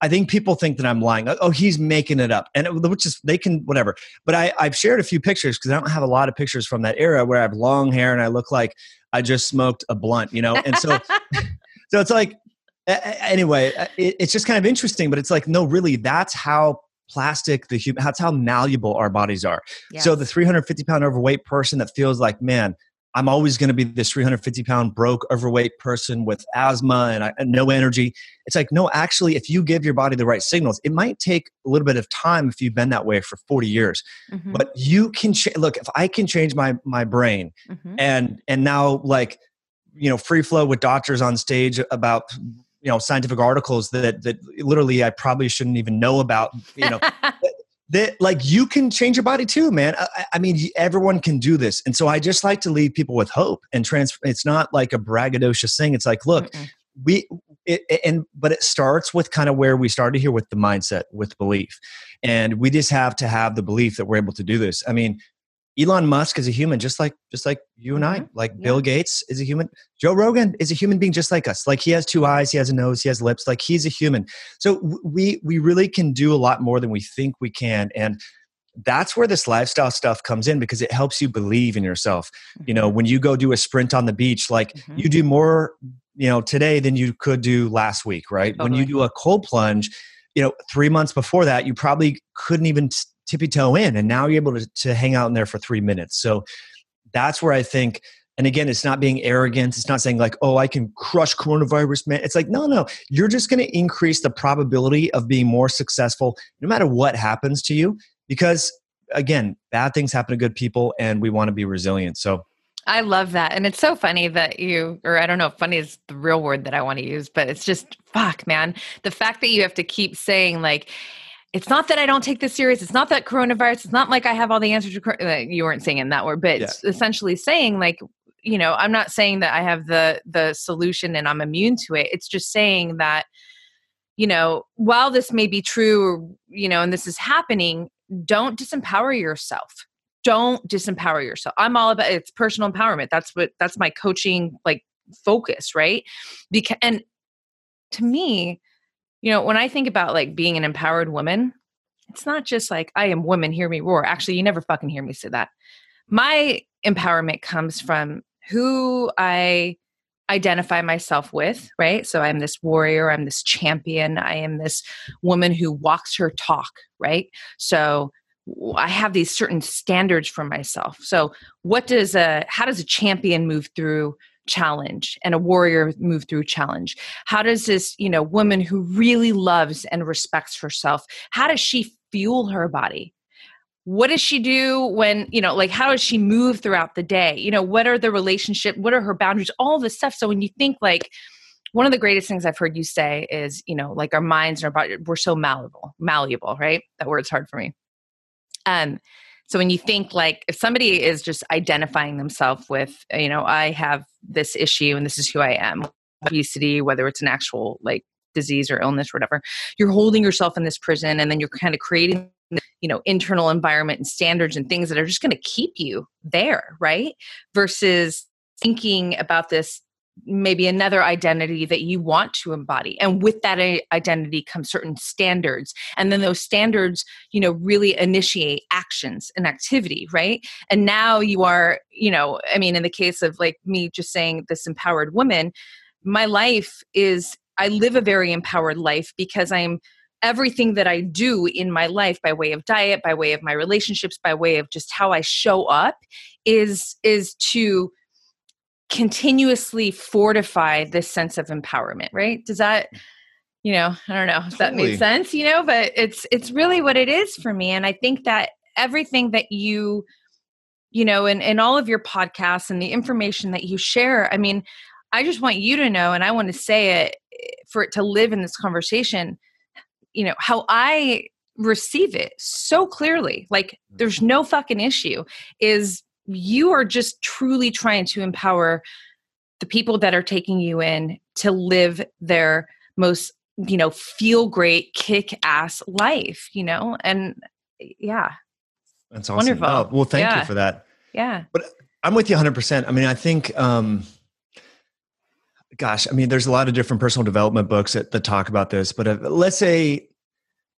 I think people think that I'm lying. Oh, he's making it up, and it, which is they can whatever. But I, I've shared a few pictures because I don't have a lot of pictures from that era where I have long hair and I look like I just smoked a blunt, you know. And so, so it's like anyway, uh, it, it's just kind of interesting. But it's like no, really, that's how plastic the human. That's how malleable our bodies are. Yes. So the 350 pound overweight person that feels like man I'm always going to be this 350 pound broke overweight person with asthma and, I, and, no energy. It's like, no, actually, if you give your body the right signals, it might take a little bit of time if you've been that way for 40 years. Mm-hmm. But you can ch- look, if I can change my, my brain mm-hmm. and, and now like, you know, free flow with doctors on stage about, you know, scientific articles that, that literally I probably shouldn't even know about, you know, that like you can change your body too man. I, I, mean everyone can do this. And so i just like to leave people with hope and transfer it's not like a braggadocious thing. It's like look Mm-mm. we it, and but it starts with kind of where we started here with the mindset with belief. And we just have to have the belief that we're able to do this. I mean Elon Musk is a human, just like just like you and I. Mm-hmm. Like yeah. Bill Gates is a human. Joe Rogan is a human being, just like us. Like he has two eyes, he has a nose, he has lips. Like he's a human. So we we really can do a lot more than we think we can, and that's where this lifestyle stuff comes in because it helps you believe in yourself. Mm-hmm. You know, mm-hmm. when you go do a sprint on the beach, like mm-hmm. you do more, you know, today than you could do last week, right? Totally. When you do a cold plunge, you know, three months before that, you probably couldn't even tippy toe in and now you're able to, to hang out in there for three minutes so that's where i think and again it's not being arrogant it's not saying like oh i can crush coronavirus man it's like no no you're just going to increase the probability of being more successful no matter what happens to you because again bad things happen to good people and we want to be resilient so I love that. And it's so funny that you, or I don't know if funny is the real word that I want to use, but it's just fuck, man. The fact that you have to keep saying, like, it's not that I don't take this serious. It's not that coronavirus. It's not like I have all the answers to. You weren't saying in that word, but yeah. it's essentially saying like, you know, I'm not saying that I have the the solution and I'm immune to it. It's just saying that, you know, while this may be true, or, you know, and this is happening, don't disempower yourself. Don't disempower yourself. I'm all about it's personal empowerment. That's what that's my coaching like focus, right? Because and to me, you know, when I think about like being an empowered woman, it's not just like I am woman, hear me roar. Actually, you never fucking hear me say that. My empowerment comes from who I identify myself with, right? So I'm this warrior, I'm this champion, I am this woman who walks her talk, right? So I have these certain standards for myself. So what does a how does a champion move through challenge and a warrior move through challenge. How does this you know woman who really loves and respects herself how does she fuel her body? What does she do when you know like how does she move throughout the day? You know what are the relationship what are her boundaries? All this stuff. So when you think like one of the greatest things i've heard you say is you know like our minds and our body we're so malleable malleable right? That word's hard for me. Um so when you think like if somebody is just identifying themselves with, you know, I have this issue and this is who I am, obesity, whether it's an actual like disease or illness or whatever, you're holding yourself in this prison and then you're kind of creating you know internal environment and standards and things that are just going to keep you there right? Versus thinking about this maybe another identity that you want to embody and with that identity come certain standards and then those standards you know really initiate actions and activity right? And now you are you know i mean in the case of like me just saying this empowered woman my life is i live a very empowered life because i'm everything that i do in my life by way of diet by way of my relationships by way of just how i show up is is to continuously fortify this sense of empowerment right does that you know i don't know if totally. that made sense you know but it's it's really what it is for me and i think that everything that you you know in, in all of your podcasts and the information that you share i mean i just want you to know and i want to say it eh, for it to live in this conversation you know how i receive it so clearly like there's mm-hmm. no fucking issue is you are just truly trying to empower the people that are taking you in to live their most you know feel great kick ass life you know? And yeah. That's awesome. Wonderful. Oh, well thank yeah. you for that. Yeah. But i'm with you 100% i mean i think um gosh i mean there's a lot of different personal development books that, that talk about this but if, let's say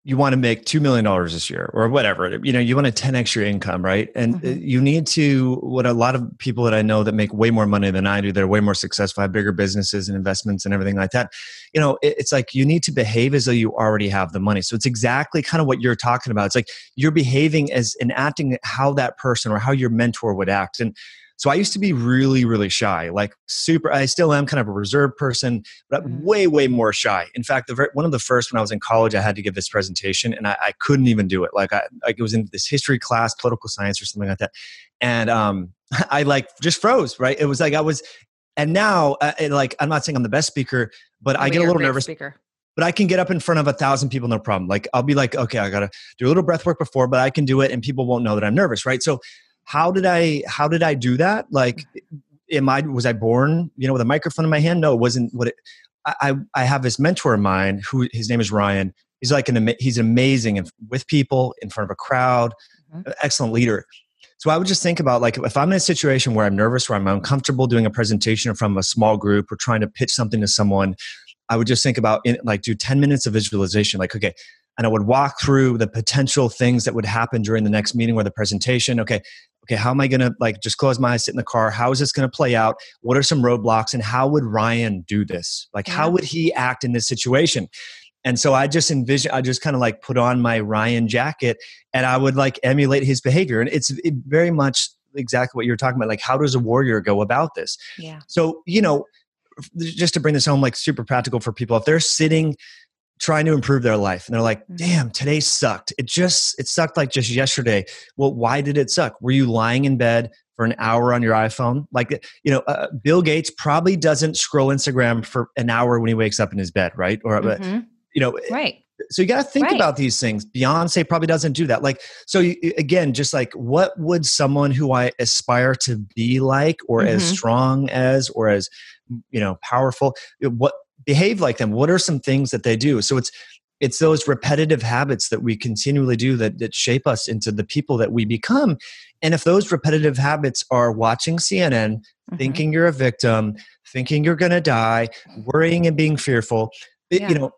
you want to make $2 million this year or whatever you know you want to 10x your income right? And mm-hmm. you need to what a lot of people that i know that make way more money than i do they're way more successful have bigger businesses and investments and everything like that you know it's like you need to behave as though you already have the money. So it's exactly kind of what you're talking about. It's like you're behaving as and acting how that person or how your mentor would act. And so I used to be really, really shy, like super. I still am kind of a reserved person, but mm-hmm. way, way more shy. In fact, the very, one of the first when I was in college, I had to give this presentation, and I, I couldn't even do it. Like I, like it was in this history class, political science, or something like that, and um, I like just froze. Right? It was like I was, and now, uh, like I'm not saying I'm the best speaker, but I, I get a little nervous. Speaker but I can get up in front of a thousand people, no problem. Like I'll be like, okay, I gotta do a little breath work before, but I can do it, and people won't know that I'm nervous, right? So how did i how did i do that? Like am i was i born you know with a microphone in my hand? No it wasn't what it i i have this mentor of mine who his name is ryan. He's like an he's amazing with people in front of a crowd mm-hmm. excellent leader. So i would just think about like if i'm in a situation where i'm nervous or i'm uncomfortable doing a presentation from a small group or trying to pitch something to someone i would just think about in, like do 10 minutes of visualization. Like okay and I would walk through the potential things that would happen during the next meeting or the presentation. Okay, okay, how am I going to like just close my eyes, sit in the car? How is this going to play out? What are some roadblocks and how would Ryan do this? Like, yeah. how would he act in this situation? And so I just envision, I just kind of like put on my Ryan jacket and I would like emulate his behavior. And it's it very much exactly what you're talking about. Like, how does a warrior go about this? Yeah. So, you know, just to bring this home, like super practical for people, if they're sitting trying to improve their life. And they're like mm-hmm. damn today sucked. It just it sucked like just yesterday. Well why did it suck? Were you lying in bed for an hour on your iphone? Like you know uh, bill gates probably doesn't scroll instagram for an hour when he wakes up in his bed right? Or uh, mm-hmm. you know right. so you got to think right. about these things. Beyonce probably doesn't do that. Like so you, again just like what would someone who i aspire to be like or mm-hmm. as strong as or as you know powerful what behave like them what are some things that they do so it's it's those repetitive habits that we continually do that, that shape us into the people that we become and if those repetitive habits are watching cnn mm-hmm. thinking you're a victim thinking you're going to die worrying and being fearful yeah. you know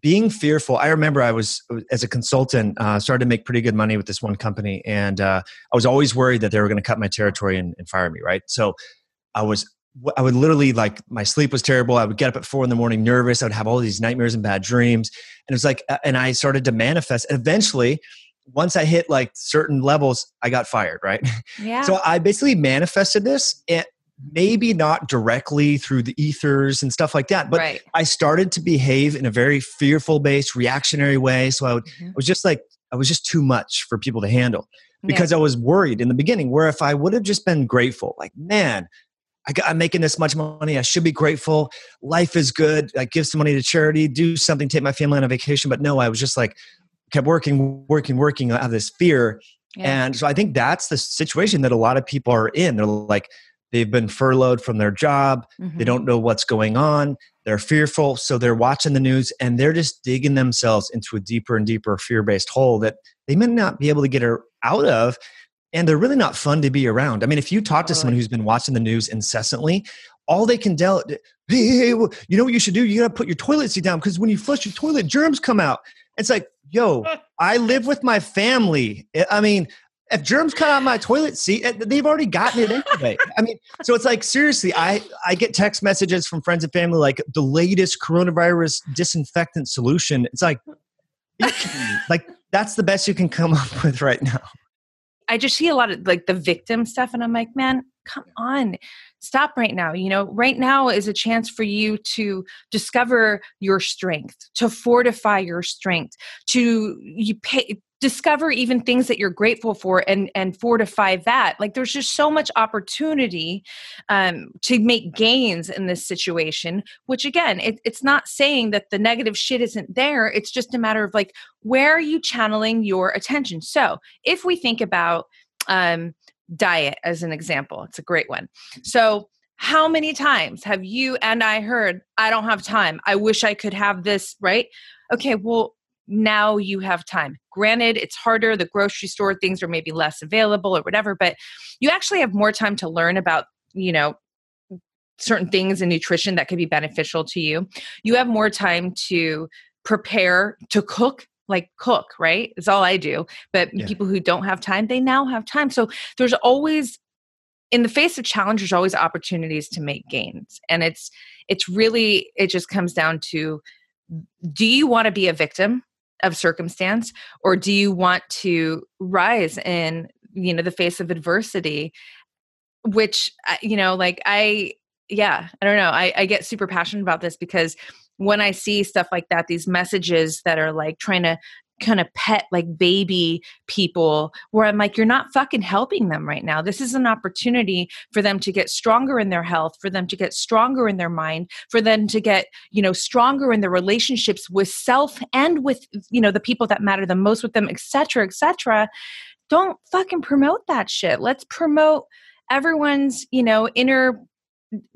being fearful i remember i was as a consultant uh, started to make pretty good money with this one company and uh, i was always worried that they were going to cut my territory and, and fire me right so i was I would literally like my sleep was terrible. I would get up at four in the morning nervous. I would have all these nightmares and bad dreams. And it was like, and I started to manifest. And eventually, once I hit like certain levels, I got fired, right? Yeah. So I basically manifested this and maybe not directly through the ethers and stuff like that, but right. I started to behave in a very fearful based, reactionary way. So I, would, mm-hmm. I was just like, I was just too much for people to handle because yeah. I was worried in the beginning. Where if I would have just been grateful, like, man, I got, I'm making this much money. I should be grateful. Life is good. I give some money to charity, do something, take my family on a vacation. But no, I was just like, kept working, working, working out of this fear. Yeah. And so I think that's the situation that a lot of people are in. They're like, they've been furloughed from their job. Mm-hmm. They don't know what's going on. They're fearful. So they're watching the news and they're just digging themselves into a deeper and deeper fear based hole that they may not be able to get out of and they're really not fun to be around. I mean, if you talk to someone who's been watching the news incessantly, all they can tell, hey, hey, you know what you should do? You got to put your toilet seat down because when you flush your toilet, germs come out. It's like, yo, I live with my family. I mean, if germs come out my toilet seat, eh, they've already gotten it anyway. I mean, so it's like seriously, I I get text messages from friends and family like the latest coronavirus disinfectant solution. It's like, like that's the best you can come up with right now. I just see a lot of like the victim stuff, and I'm like, man, come on, stop right now. You know, right now is a chance for you to discover your strength, to fortify your strength, to you pay discover even things that you're grateful for and and fortify that like there's just so much opportunity um, to make gains in this situation which again it, it's not saying that the negative shit isn't there it's just a matter of like where are you channeling your attention so if we think about um, diet as an example. It's a great one. So, how many times have you and I heard, I don't have time. I wish I could have this, right? Okay, well, now you have time. Granted, it's harder. The grocery store things are maybe less available or whatever, but you actually have more time to learn about, you know, certain things in nutrition that could be beneficial to you. You have more time to prepare to cook like cook, right? It's all I do. But yeah. people who don't have time, they now have time. So there's always in the face of challenge there's always opportunities to make gains. And it's it's really it just comes down to do you want to be a victim of circumstance or do you want to rise in you know the face of adversity which you know like i yeah i don't know I, I get super passionate about this because when I see stuff like that, these messages that are like trying to kind of pet like baby people where I'm like, you're not fucking helping them right now. This is an opportunity for them to get stronger in their health, for them to get stronger in their mind, for them to get, you know, stronger in their relationships with self and with, you know, the people that matter the most with them, etc., etc. Don't fucking promote that shit. Let's promote everyone's, you know, inner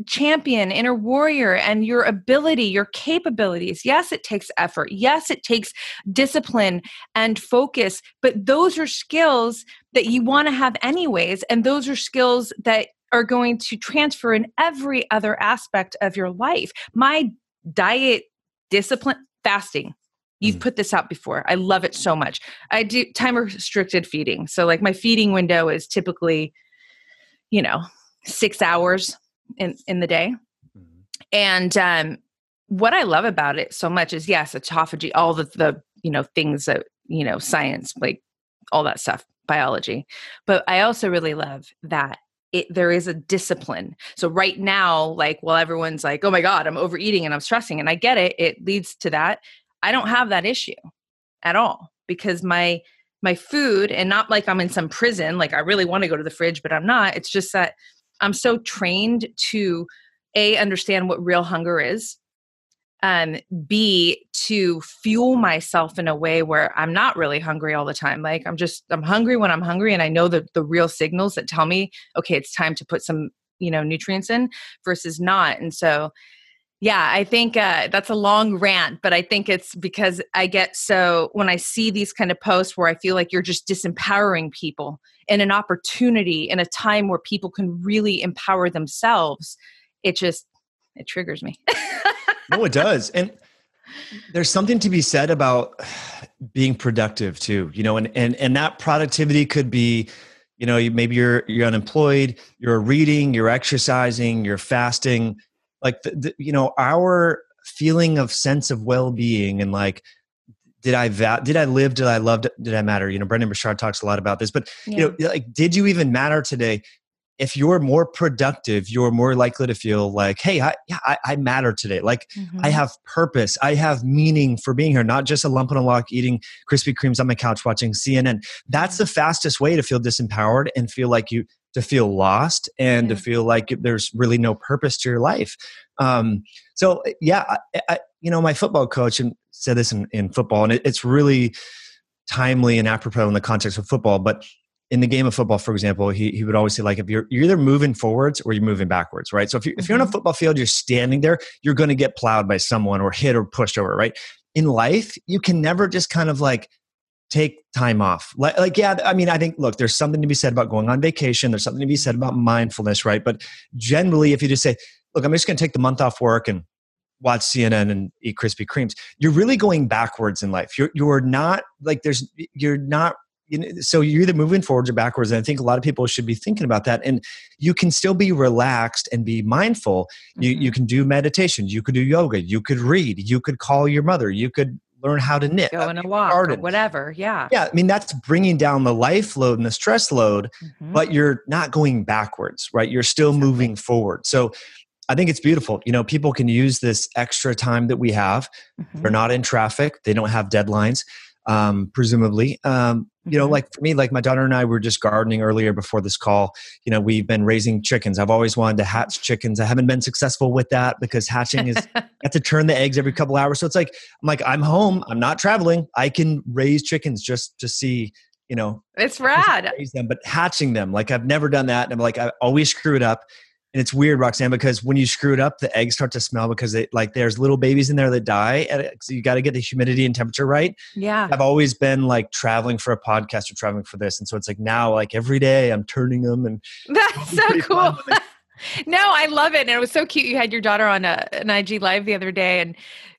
champion, inner warrior, and your ability, your capabilities. Yes, it takes effort. Yes, it takes discipline and focus, but those are skills that you want to have anyways. And those are skills that are going to transfer in every other aspect of your life. My diet, discipline, fasting. You've mm. put this out before. I love it so much. I do time restricted feeding. So, like, my feeding window is typically, you know, six hours in in the day. Mm-hmm. And um, what I love about it so much is yes, autophagy, all the the you know things that you know science like all that stuff, biology. But I also really love that it, there is a discipline. So right now, like, while everyone's like, "Oh my god, I'm overeating and I'm stressing," and I get it, it leads to that. I don't have that issue at all because my my food and not like I'm in some prison. Like I really want to go to the fridge, but I'm not. It's just that I'm so trained to a understand what real hunger is um b to fuel myself in a way where i'm not really hungry all the time. Like i'm just i'm hungry when i'm hungry and i know the the real signals that tell me okay it's time to put some you know nutrients in versus not. And so yeah i think uh, that's a long rant but i think it's because i get so when i see these kind of posts where i feel like you're just disempowering people in an opportunity in a time where people can really empower themselves it just it triggers me. No it does and there's something to be said about being productive too you know and and and that productivity could be you know maybe you're you're unemployed you're reading you're exercising you're fasting like the, the, you know our feeling of sense of well-being and like did I va- did I live? Did I love? Did I matter? You know, Brendon Burchard talks a lot about this, but yeah. you know, like, did you even matter today? If you're more productive, you're more likely to feel like, hey, I, yeah, I, I matter today. Like mm-hmm. I have purpose. I have meaning for being here, not just a lump on a log eating Krispy Kremes on my couch watching CNN. That's the fastest way to feel disempowered and feel like you to feel lost and yeah. to feel like there's really no purpose to your life. Um, so yeah, I, I, you know, my football coach and said this in, in football, and it, it's really timely and apropos in the context of football. But in the game of football, for example, he, he would always say, like, if you're, you're either moving forwards or you're moving backwards, right? So if you're, if you're on a mm-hmm. football field, you're standing there, you're going to get plowed by someone or hit or pushed over, right? In life, you can never just kind of like take time off. Like, like, yeah, I mean, I think, look, there's something to be said about going on vacation. There's something to be said about mindfulness, right? But generally, if you just say, look, I'm just going to take the month off work and watch CNN and eat Krispy Kremes, you're really going backwards in life. You're you're not like there's you're not you know, so you're either moving forwards or backwards. And I think a lot of people should be thinking about that. And you can still be relaxed and be mindful. Mm-hmm. You you can do meditation. You could do yoga. You could read. You could call your mother. You could learn how to knit. Go on a walk garden. or whatever. Yeah. Yeah. I mean, that's bringing down the life load and the stress load, mm-hmm. but you're not going backwards, right? You're still exactly. moving forward. So I think it's beautiful. You know, people can use this extra time that we have. Mm-hmm. They're not in traffic. They don't have deadlines, um, presumably. Um, you know, mm-hmm. like for me, like my daughter and I were just gardening earlier before this call. You know, we've been raising chickens. I've always wanted to hatch chickens. I haven't been successful with that because hatching is I have to turn the eggs every couple hours. So it's like I'm like I'm home. I'm not traveling. I can raise chickens just to see you know, it's rad. Raise them, but hatching them, like I've never done that. And I'm like, I always screw it up. And it's weird, Roxanne, because when you screw it up, the eggs start to smell because it like there's little babies in there that die. so you got to get the humidity and temperature right. Yeah. I've always been like traveling for a podcast or traveling for this. And so it's like now, like every day I'm turning them and that's so cool. no, I love it. And it was so cute. You had your daughter on a, an IG live the other day and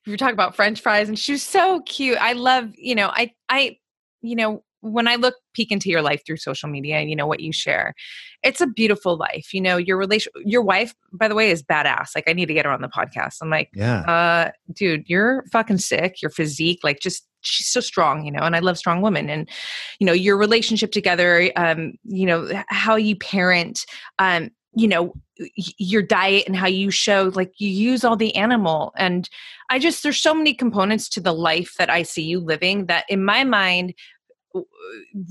you were talking about French fries and she was so cute. I love, you know, I, I, you know, when I look peek into your life through social media and you know what you share, it's a beautiful life. You know, your relation your wife, by the way, is badass. Like I need to get her on the podcast. I'm like, yeah. uh, dude, you're fucking sick. Your physique, like just she's so strong, you know, and I love strong women. And, you know, your relationship together, um, you know, how you parent, um, you know your diet and how you show like you use all the animal and i just there's so many components to the life that i see you living that in my mind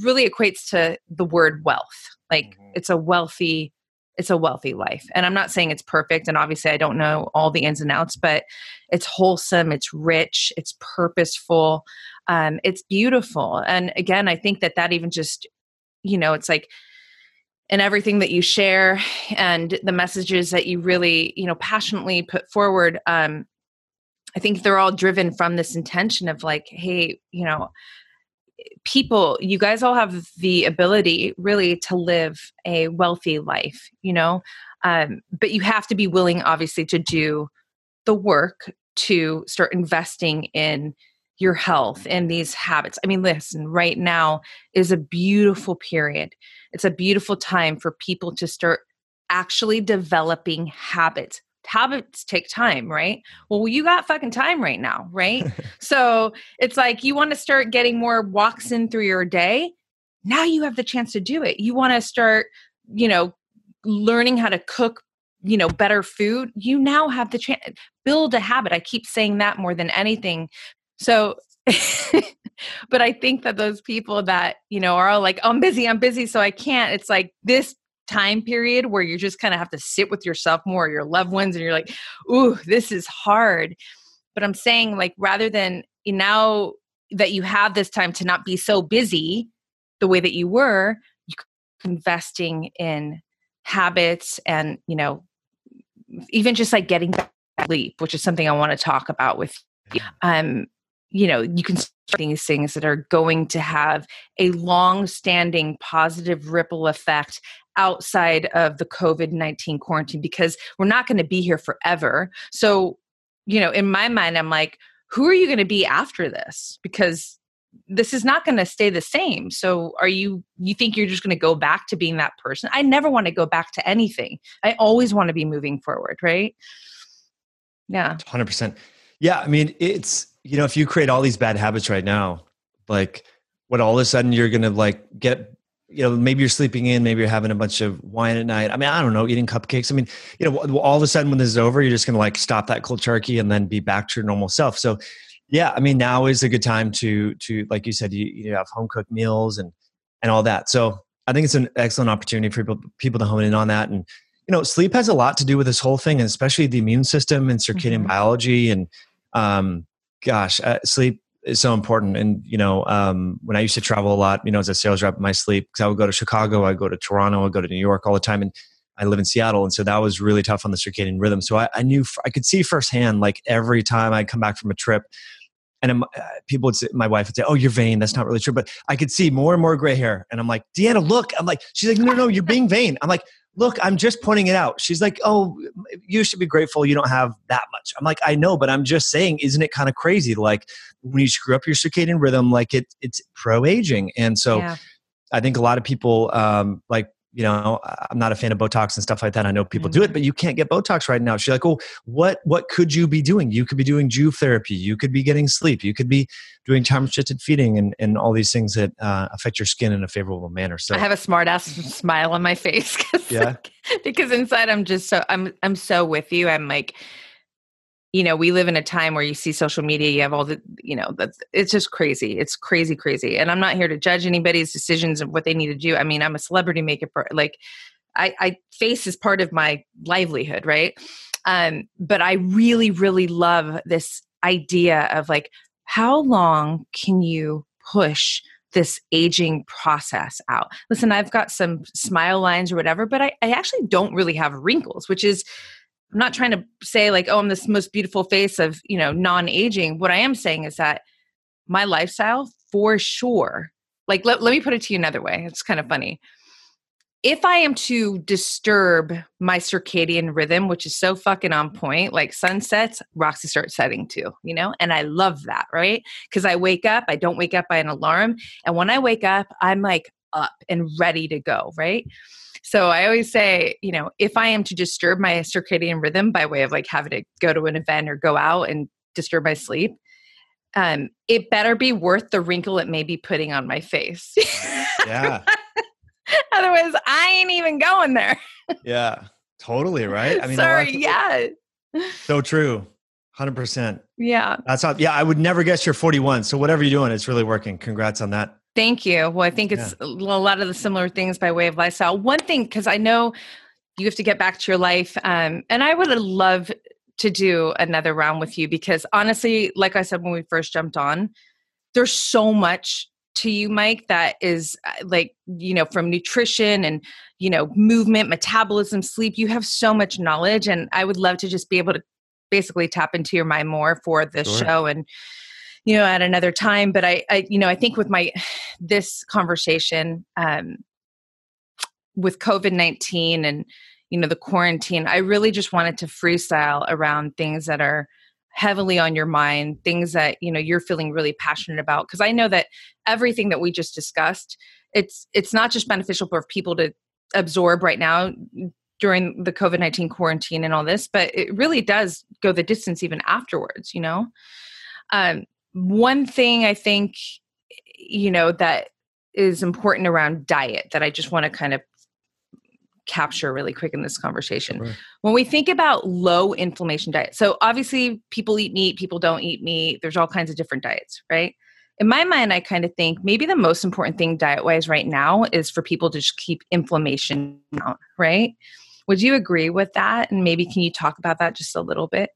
really equates to the word wealth. Like mm-hmm. it's a wealthy it's a wealthy life. And I'm not saying it's perfect and obviously I don't know all the ins and outs, but it's wholesome, it's rich, it's purposeful, um it's beautiful. And again, I think that that even just you know, it's like and everything that you share and the messages that you really, you know, passionately put forward um I think they're all driven from this intention of like, hey, you know, people you guys all have the ability really to live a wealthy life you know? Um, but you have to be willing obviously to do the work to start investing in your health and these habits. I mean listen right now is a beautiful period. It's a beautiful time for people to start actually developing habits habits take time, right? Well, you got fucking time right now, right? so it's like you want to start getting more walks in through your day. Now you have the chance to do it. You want to start, you know, learning how to cook, you know, better food. You now have the chance. Build a habit. I keep saying that more than anything. So, but I think that those people that, you know, are all like, oh, I'm busy, I'm busy, so I can't. It's like this time period where you just kind of have to sit with yourself more, your loved ones, and you're like, ooh, this is hard. But I'm saying, like, rather than now that you have this time to not be so busy the way that you were, investing in habits and, you know, even just like getting back sleep, which is something I want to talk about with you. Um, you know, you can start these things that are going to have a long standing positive ripple effect outside of the COVID 19 quarantine because we're not going to be here forever. So, you know, in my mind, I'm like, who are you going to be after this? Because this is not going to stay the same. So, are you, you think you're just going to go back to being that person? I never want to go back to anything. I always want to be moving forward, right? Yeah. 100%. Yeah. I mean, it's, you know, if you create all these bad habits right now, like, what all of a sudden you're going to like get you know maybe you're sleeping in maybe you're having a bunch of wine at night. I mean i don't know eating cupcakes. I mean you know all of a sudden when this is over you're just going to like stop that cold turkey and then be back to your normal self. So yeah i mean now is a good time to to like you said you, you have home cooked meals and and all that. So i think it's an excellent opportunity for people people to hone in on that. And you know sleep has a lot to do with this whole thing and especially the immune system and circadian mm-hmm. biology and um gosh uh, sleep is so important. And you know, um, when I used to travel a lot, you know, as a sales rep, my sleep because I would go to Chicago, I'd go to Toronto, I'd go to New York all the time, and I live in Seattle, and so that was really tough on the circadian rhythm. So I, I knew I could see firsthand, like every time I'd come back from a trip, and uh, people would say, my wife would say, "Oh, you're vain." That's not really true, but I could see more and more gray hair, and I'm like, "Deanna, look!" I'm like, she's like, "No, no, you're being vain." I'm like, look, I'm just pointing it out. She's like, oh, you should be grateful you don't have that much. I'm like, I know, but I'm just saying, isn't it kind of crazy? Like when you screw up your circadian rhythm, like it, it's pro aging. And so yeah. I think a lot of people, um, like you know, I'm not a fan of Botox and stuff like that. I know people mm-hmm. do it, but you can't get Botox right now. She's like, oh, what what could you be doing? You could be doing Joovv therapy. You could be getting sleep. You could be doing time restricted feeding and, and all these things that uh, affect your skin in a favorable manner. So I have a smart ass smile on my face. yeah. because inside I'm just so I'm I'm so with you. I'm like, you know we live in a time where you see social media you have all the you know that's it's just crazy. It's crazy crazy. And i'm not here to judge anybody's decisions of what they need to do. I mean i'm a celebrity makeup like i i face is part of my livelihood right? Um but i really really love this idea of like how long can you push this aging process out. Listen, I've got some smile lines or whatever, but I, I actually don't really have wrinkles, which is I'm not trying to say like, oh, I'm this most beautiful face of, you know, non-aging. What I am saying is that my lifestyle for sure. Like let, let me put it to you another way. It's kind of funny if I am to disturb my circadian rhythm, which is so fucking on point, like sunsets, Roxy starts setting too, you know? And I love that, right? Because I wake up, I don't wake up by an alarm. And when I wake up, I'm like up and ready to go, right? So I always say, you know, if I am to disturb my circadian rhythm by way of like having to go to an event or go out and disturb my sleep, um, it better be worth the wrinkle it may be putting on my face. yeah. Otherwise, I ain't even going there. yeah, totally right. I mean, sorry, yeah. So true. 100%. Yeah. That's how, yeah, I would never guess you're 41. So whatever you're doing, it's really working. Congrats on that. Thank you. Well, I think it's yeah. a lot of the similar things by way of lifestyle. One thing, because I know you have to get back to your life, um, and I would love to do another round with you because honestly, like I said when we first jumped on, there's so much to you mike that is uh, like you know from nutrition and you know movement metabolism sleep you have so much knowledge and i would love to just be able to basically tap into your mind more for this sure. show and you know at another time but I, I you know i think with my this conversation um with covid-19 and you know the quarantine i really just wanted to freestyle around things that are heavily on your mind things that you know you're feeling really passionate about because i know that everything that we just discussed it's it's not just beneficial for people to absorb right now during the covid-19 quarantine and all this but it really does go the distance even afterwards you know? Um, one thing i think you know that is important around diet that i just want to kind of capture really quick in this conversation. Right. When we think about low inflammation diet, so obviously people eat meat, people don't eat meat, there's all kinds of different diets, right? In my mind, I kind of think maybe the most important thing diet wise right now is for people to just keep inflammation out, right? Would you agree with that? And maybe can you talk about that just a little bit?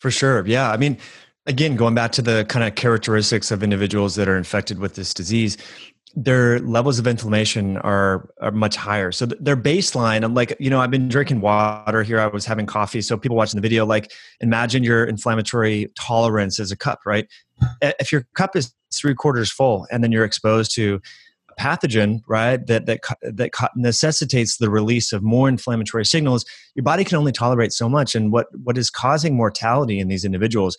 For sure. Yeah. I mean, again, going back to the kind of characteristics of individuals that are infected with this disease, their levels of inflammation are, are much higher. So their baseline, I'm like, you know, I've been drinking water here. I was having coffee. So people watching the video, like, imagine your inflammatory tolerance as a cup, right? If your cup is three quarters full and then you're exposed to a pathogen, right, that that that necessitates the release of more inflammatory signals, your body can only tolerate so much. And what what is causing mortality in these individuals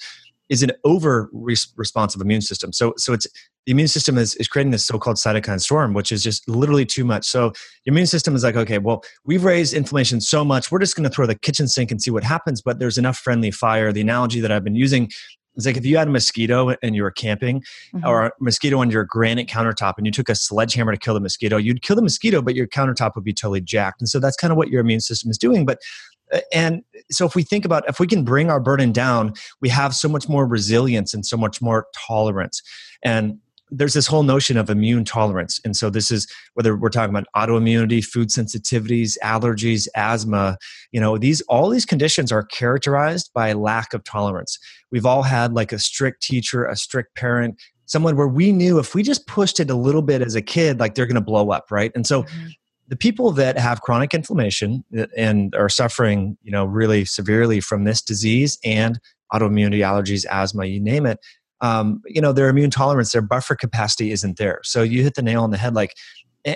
is an over responsive immune system. So, so it's the immune system is, is creating this so-called cytokine storm, which is just literally too much. So the immune system is like, okay, well, we've raised inflammation so much, we're just going to throw the kitchen sink and see what happens. But there's enough friendly fire. The analogy that I've been using is like if you had a mosquito and you were camping, mm-hmm. or a mosquito on your granite countertop, and you took a sledgehammer to kill the mosquito, you'd kill the mosquito, but your countertop would be totally jacked. And so that's kind of what your immune system is doing. But and so if we think about if we can bring our burden down we have so much more resilience and so much more tolerance. And there's this whole notion of immune tolerance. And so this is whether we're talking about autoimmunity food sensitivities allergies asthma you know these all these conditions are characterized by lack of tolerance. We've all had like a strict teacher a strict parent someone where we knew if we just pushed it a little bit as a kid like they're going to blow up right? And so mm-hmm the people that have chronic inflammation and are suffering, you know, really severely from this disease and autoimmunity, allergies, asthma, you name it, um, you know, their immune tolerance, their buffer capacity isn't there. So you hit the nail on the head. Like,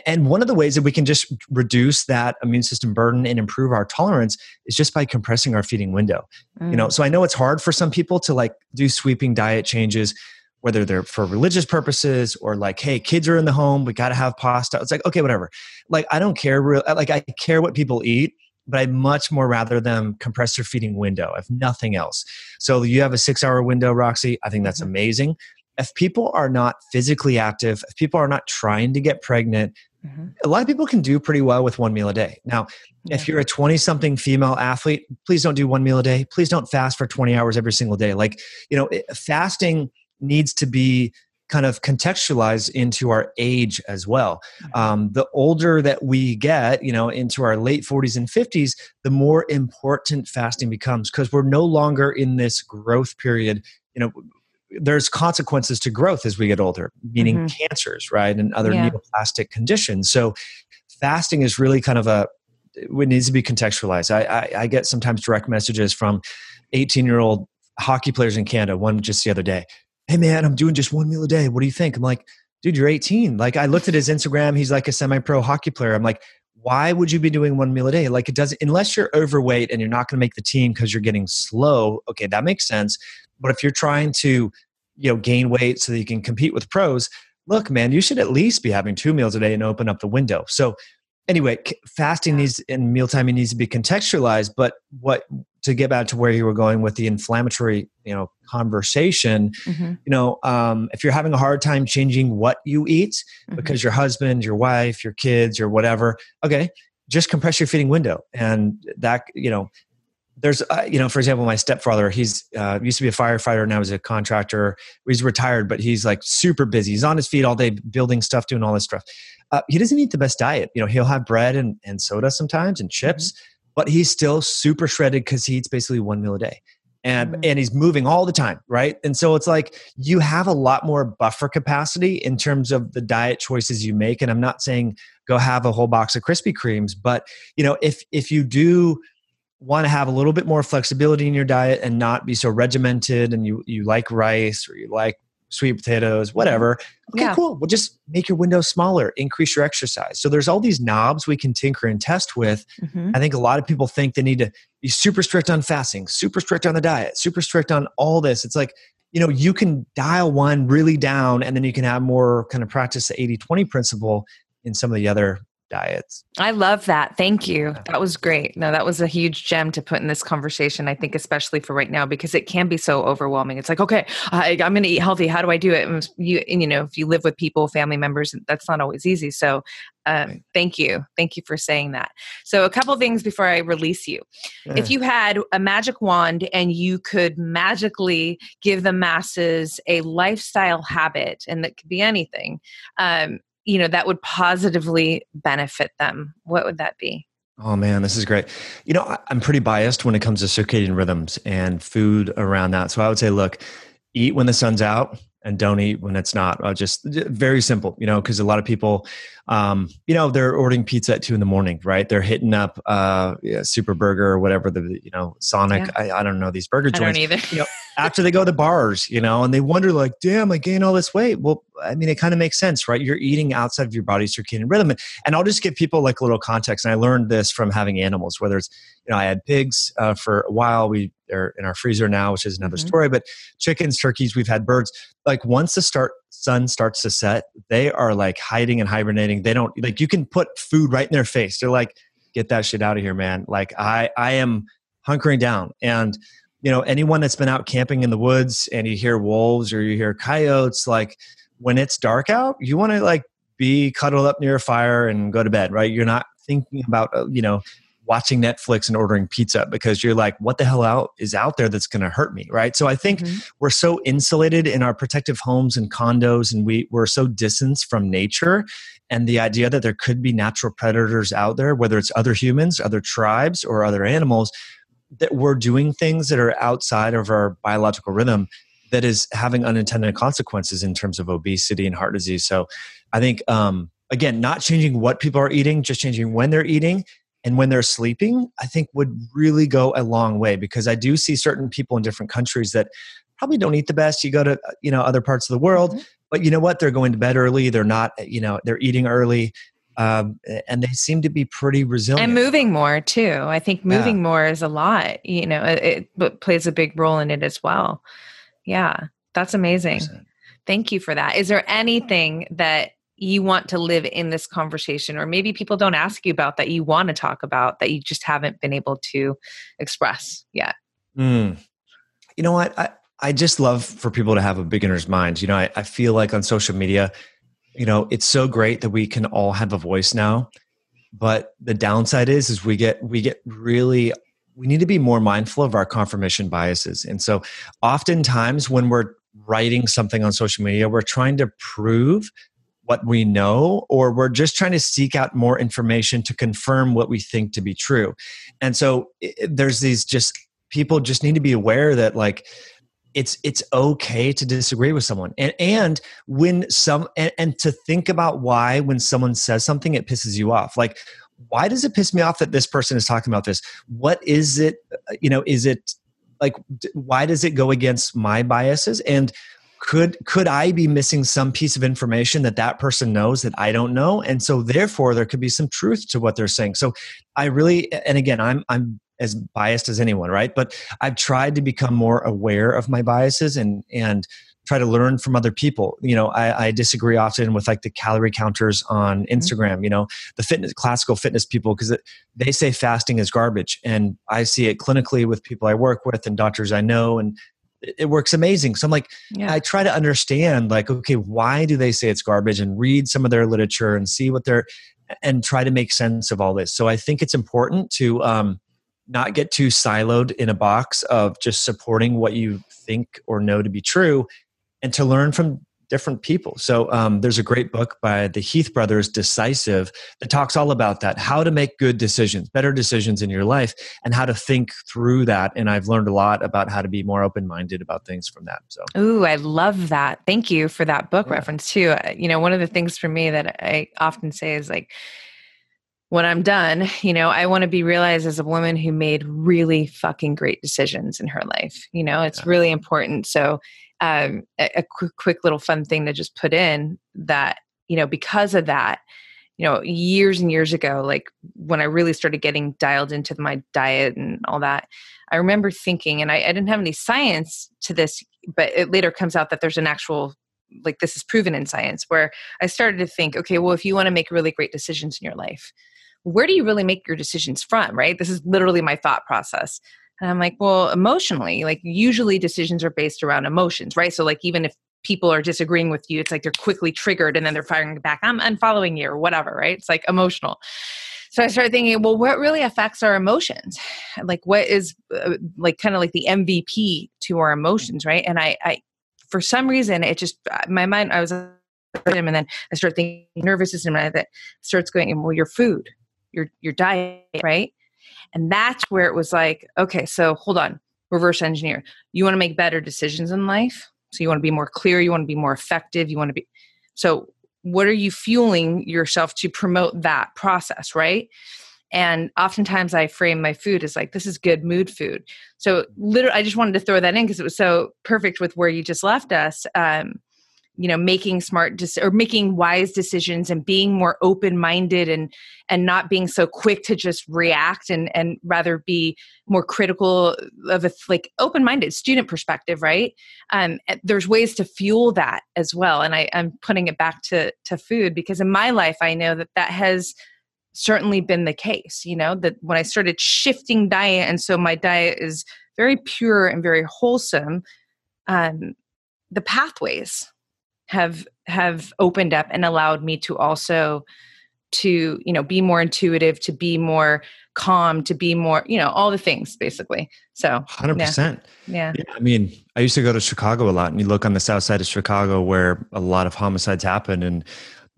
and one of the ways that we can just reduce that immune system burden and improve our tolerance is just by compressing our feeding window. Mm. You know, mm. so I know it's hard for some people to like do sweeping diet changes whether they're for religious purposes or like, hey, kids are in the home, we got to have pasta. It's like, okay, whatever. Like, I don't care. Real, like, I care what people eat, but I'd much more rather them compress their feeding window, if nothing else. So you have a six hour window, Roxy. I think that's mm-hmm. amazing. If people are not physically active, if people are not trying to get pregnant, mm-hmm. a lot of people can do pretty well with one meal a day. Now, yeah. if you're a 20 something female athlete, please don't do one meal a day. Please don't fast for 20 hours every single day. Like, you know, fasting needs to be kind of contextualized into our age as well. Um, the older that we get, you know, into our late 40s and 50s, the more important fasting becomes because we're no longer in this growth period. You know, there's consequences to growth as we get older, meaning mm-hmm. cancers, right, and other yeah. neoplastic conditions. So fasting is really kind of a it needs to be contextualized. I, I, I get sometimes direct messages from 18 year old hockey players in Canada. One just the other day. Hey man, I'm doing just one meal a day. What do you think? I'm like, dude, you're 18. Like I looked at his Instagram. He's like a semi-pro hockey player. I'm like, why would you be doing one meal a day? Like it doesn't, unless you're overweight and you're not going to make the team because you're getting slow. Okay, that makes sense. But if you're trying to, you know, gain weight so that you can compete with pros, look, man, you should at least be having two meals a day and open up the window. So anyway, fasting needs and mealtime needs to be contextualized. But what to get back to where you were going with the inflammatory, you know, conversation, mm-hmm. you know, um, if you're having a hard time changing what you eat mm-hmm. because your husband, your wife, your kids, or whatever, okay, just compress your feeding window, and that you know. There's, uh, you know, for example, my stepfather, he's uh, used to be a firefighter, now he's a contractor. He's retired, but he's like super busy. He's on his feet all day, building stuff, doing all this stuff uh, he doesn't eat the best diet. You know, he'll have bread and, and soda sometimes and chips, mm-hmm. But he's still super shredded because he eats basically one meal a day. And, mm-hmm. and he's moving all the time, right? And so it's like you have a lot more buffer capacity in terms of the diet choices you make. And I'm not saying go have a whole box of Krispy Kremes, but you know, if if you do want to have a little bit more flexibility in your diet and not be so regimented and you you like rice or you like sweet potatoes, whatever. Okay, yeah. cool. Well, just make your window smaller, increase your exercise. So there's all these knobs we can tinker and test with. Mm-hmm. I think a lot of people think they need to be super strict on fasting, super strict on the diet, super strict on all this. It's like, you know, you can dial one really down and then you can have more kind of practice the 80 20 principle in some of the other diets. I love that. Thank you. That was great. No, that was a huge gem to put in this conversation. I think, especially for right now, because it can be so overwhelming. It's like, okay, I, am going to eat healthy. How do I do it? And you, and, you know, if you live with people, family members, that's not always easy. So, um, right. thank you, thank you for saying that. So, a couple things before I release you. Yeah. If you had a magic wand and you could magically give the masses a lifestyle habit, and that could be anything, um, you know that would positively benefit them what would that be oh man this is great you know i'm pretty biased when it comes to circadian rhythms and food around that so i would say look eat when the sun's out and don't eat when it's not. Just very simple, you know, because a lot of people, um, you know, they're ordering pizza at two in the morning, right? They're hitting up uh, yeah, Super Burger or whatever the you know Sonic. Yeah. I, I, don't know these burger joints. I don't either. you know, after they go to bars, you know, and they wonder like, damn, I gained all this weight. Well, I mean, it kind of makes sense, right? You're eating outside of your body's circadian rhythm, and, I'll just give people like a little context. And I learned this from having animals, whether it's you know, I had pigs uh, for a while. We they're in our freezer now, which is another mm-hmm. story. But chickens, turkeys, we've had birds. Like once the start sun starts to set, they are like hiding and hibernating. They don't like you can put food right in their face. They're like, get that shit out of here, man. Like I I am hunkering down. And you know, anyone that's been out camping in the woods and you hear wolves or you hear coyotes, like when it's dark out, you want to like be cuddled up near a fire and go to bed, right? You're not thinking about, uh, you know, watching Netflix and ordering pizza because you're like, what the hell out is out there that's going to hurt me, right? So I think mm-hmm. we're so insulated in our protective homes and condos, and we we're so distanced from nature, and the idea that there could be natural predators out there, whether it's other humans, other tribes, or other animals, that we're doing things that are outside of our biological rhythm that is having unintended consequences in terms of obesity and heart disease. So I think. Um, again, not changing what people are eating, just changing when they're eating and when they're sleeping, I think would really go a long way because I do see certain people in different countries that probably don't eat the best. You go to, uh, you know, other parts of the world, mm-hmm. but you know what? They're going to bed early. They're not, you know, they're eating early. Um, and they seem to be pretty resilient and moving more too. I think moving yeah. more is a lot. You know, it, it, plays a big role in it as well. Yeah, that's amazing. 100%. Thank you for that. Is there anything that you want to live in this conversation or maybe people don't ask you about that you want to talk about that you just haven't been able to express yet mm. you know what I, I just love for people to have a beginner's mind you know I, I feel like on social media you know it's so great that we can all have a voice now but the downside is is we get we get really we need to be more mindful of our confirmation biases and so oftentimes when we're writing something on social media we're trying to prove what we know, or we're just trying to seek out more information to confirm what we think to be true. And so it, there's these just people just need to be aware that like it's it's okay to disagree with someone. And and when some and, and to think about why when someone says something it pisses you off. Like why does it piss me off that this person is talking about this? What is it uh, you know is it like why does it go against my biases? And could could i be missing some piece of information that that person knows that i don't know? And so therefore there could be some truth to what they're saying. So i really and again i'm i'm as biased as anyone right but i've tried to become more aware of my biases and and try to learn from other people you know i, I disagree often with like the calorie counters on mm-hmm. instagram mm-hmm. you know the fitness classical fitness people because they say fasting is garbage and i see it clinically with people i work with and doctors i know and it works amazing. So I'm like, yeah. I try to understand, like, okay, why do they say it's garbage and read some of their literature and see what they're, and try to make sense of all this. So I think it's important to um, not get too siloed in a box of just supporting what you think or know to be true and to learn from different people. So um, there's a great book by the Heath brothers, Decisive, that talks all about that how to make good decisions, better decisions in your life, and how to think through that. And I've learned a lot about how to be more open minded about things from that. So, ooh, I love that. Thank you for that book yeah. reference too. Uh, you know, one of the things for me that I often say is like, when I'm done, you know, I want to be realized as a woman who made really fucking great decisions in her life. You know, it's yeah. really important. So um, a, a quick, quick little fun thing to just put in that you know because of that you know years and years ago like when i really started getting dialed into my diet and all that i remember thinking and I, I, didn't have any science to this but it later comes out that there's an actual like this is proven in science where i started to think okay well if you want to make really great decisions in your life where do you really make your decisions from right this is literally my thought process and I'm like, well, emotionally, like usually decisions are based around emotions, right? So, like, even if people are disagreeing with you, it's like they're quickly triggered and then they're firing back, I'm unfollowing you or whatever, right? It's like emotional. So I started thinking, well, what really affects our emotions? Like, what is uh, like kind of like the MVP to our emotions, right? And I, I, for some reason, it just, uh, my mind, I was, and then I started thinking nervous system, and that starts going, well, your food, your, your diet, right? And that's where it was like, okay, so hold on, reverse engineer. You want to make better decisions in life. So you want to be more clear, you want to be more effective, you want to be. So, what are you fueling yourself to promote that process, right? And oftentimes I frame my food as like, this is good mood food. So, literally, I just wanted to throw that in because it was so perfect with where you just left us. Um, you know making smart de- or making wise decisions and being more open minded and and not being so quick to just react and and rather be more critical of a like open minded student perspective right? Um there's ways to fuel that as well and i i'm putting it back to to food because in my life i know that that has certainly been the case you know that when i started shifting diet and so my diet is very pure and very wholesome um the pathways have have opened up and allowed me to also to you know be more intuitive to be more calm to be more you know all the things basically so 100% yeah. yeah. i mean i used to go to chicago a lot and you look on the south side of chicago where a lot of homicides happen and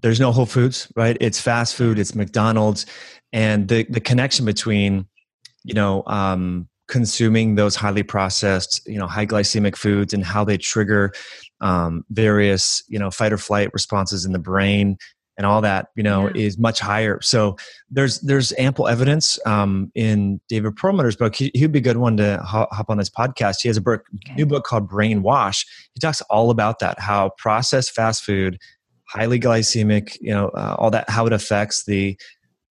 there's no whole foods right it's fast food it's mcdonald's and the the connection between you know um consuming those highly processed you know high glycemic foods and how they trigger um, various you know fight or flight responses in the brain and all that you know yeah. is much higher so there's there's ample evidence um, in david perlmutter's book he, would be a good one to hop on this podcast he has a book okay. new book called brainwash he talks all about that how processed fast food highly glycemic you know uh, all that how it affects the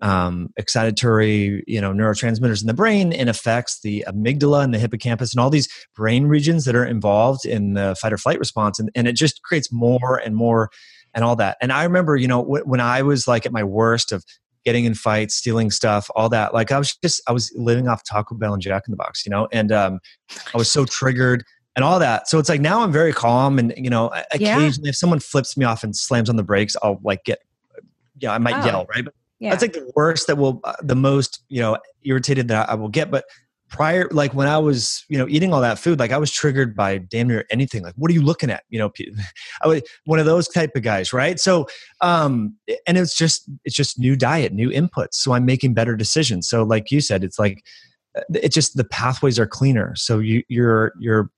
um, excitatory you know neurotransmitters in the brain and affects the amygdala and the hippocampus and all these brain regions that are involved in the fight or flight response. And, and it just creates more and more and all that. And i remember you know when i was like at my worst of getting in fights stealing stuff all that like i was just i was living off taco bell and jack in the box you know? And um, i was so triggered and all that. So it's like now i'm very calm and you know occasionally yeah. if someone flips me off and slams on the brakes i'll like get yeah i might oh. yell right? But yeah. That's like the worst that will, uh, the most, you know, irritated that I will get. But prior, like when I was, you know, eating all that food, like I was triggered by damn near anything. Like, what are you looking at? You know, I was one of those type of guys, right? So, um, and it's just, it's just new diet, new inputs. So I'm making better decisions. So, like you said, it's like, uh, it's just the pathways are cleaner. So you, you're, you're,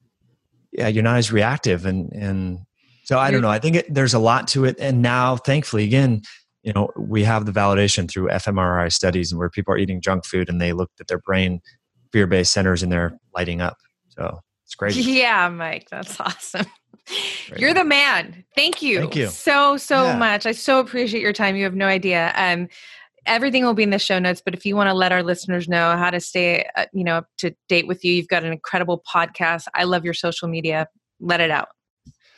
yeah, you're not as reactive and and so I don't know. I think it, there's a lot to it, and now, thankfully, again, you know, we have the validation through fMRI studies, and where people are eating junk food and they looked at their brain fear-based centers and they're lighting up. So it's great. Yeah, Mike, that's awesome. Great. You're the man. Thank you. Thank you so so yeah. much. I so appreciate your time. You have no idea. Um, everything will be in the show notes but if you want to let our listeners know how to stay uh, you know up to date with you you've got an incredible podcast i love your social media let it out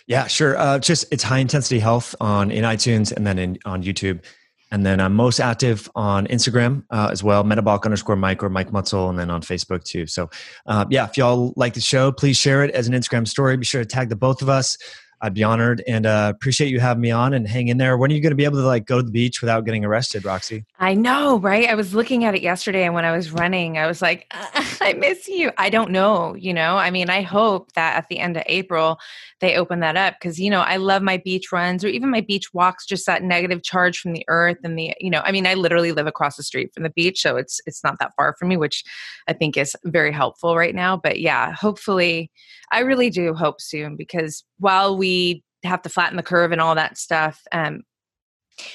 yeah sure uh, just it's high intensity health on in itunes and then in, on youtube and then i'm most active on instagram uh, as well metabolic underscore mike or mike mutzel and then on facebook too so uh, yeah if y'all like the show please share it as an instagram story be sure to tag the both of us I'd be honored and uh, appreciate you having me on and hang in there. When are you going to be able to like go to the beach without getting arrested, Roxy? I know, right? I was looking at it yesterday and when I was running, I was like, I miss you. I don't know, you know. I mean, I hope that at the end of April they open that up because you know I love my beach runs or even my beach walks. Just that negative charge from the earth and the you know. I mean, I literally live across the street from the beach, so it's it's not that far from me, which I think is very helpful right now. But yeah, hopefully, I really do hope soon because while we have to flatten the curve and all that stuff, um,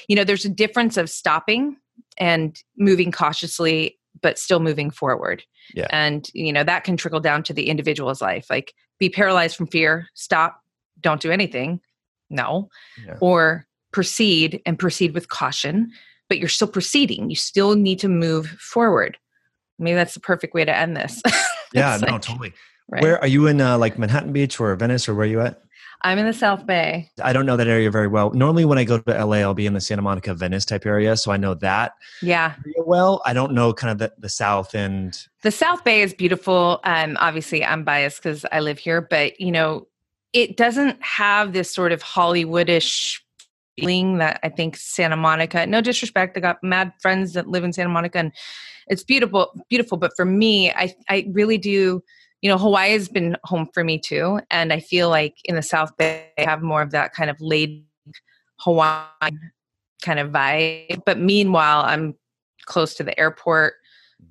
you know, there's a difference of stopping and moving cautiously but still moving forward. Yeah. And you know, that can trickle down to the individual's life. Like be paralyzed from fear, stop, don't do anything. No. Yeah. Or proceed and proceed with caution, but you're still proceeding. You still need to move forward. Maybe that's the perfect way to end this. yeah, no, like, totally. Right. Where are you in uh, like Manhattan Beach or Venice or where are you at? I'm in the South Bay. I don't know that area very well. Normally, when I go to LA, I'll be in the Santa Monica, Venice type area, so I know that. Yeah. Well, I don't know kind of the, the South and. The South Bay is beautiful. Um, obviously, I'm biased because I live here, but you know, it doesn't have this sort of Hollywoodish feeling that I think Santa Monica. No disrespect, I got mad friends that live in Santa Monica, and it's beautiful, beautiful. But for me, I I really do you know, Hawaii has been home for me too. And I feel like in the South Bay, I have more of that kind of laid Hawaiian kind of vibe. But meanwhile, I'm close to the airport,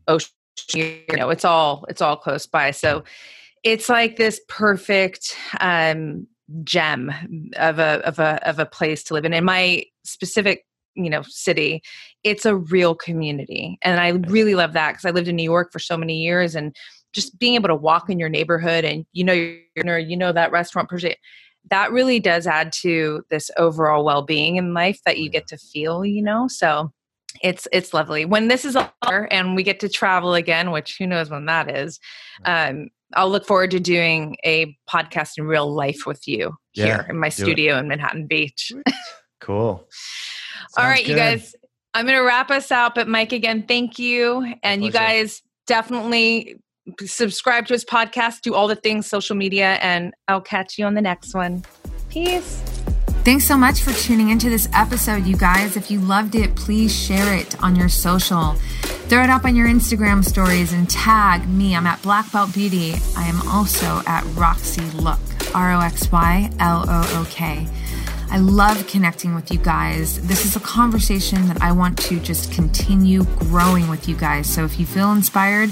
ocean, you know, it's all, it's all close by. So it's like this perfect, um, gem of a, of a, of a place to live in. In my specific you know city it's a real community and i really love that because i lived in new york for so many years and just being able to walk in your neighborhood and you know you're you know that restaurant person that really does add to this overall well-being in life that you get to feel you know? So it's it's lovely. When this is over and we get to travel again which who knows when that is um, i'll look forward to doing a podcast in real life with you yeah, here in my studio it. in manhattan beach. Cool. All right good. you guys i'm going to wrap us out but mike again thank you. And you guys definitely subscribe to his podcast, do all the things, social media, and I'll catch you on the next one. Peace. Thanks so much for tuning into this episode, you guys. If you loved it, please share it on your social. Throw it up on your Instagram stories and tag me. I'm at Black Belt Beauty. I am also at Roxy Look, R O X Y L O O K. I love connecting with you guys. This is a conversation that I want to just continue growing with you guys. So if you feel inspired,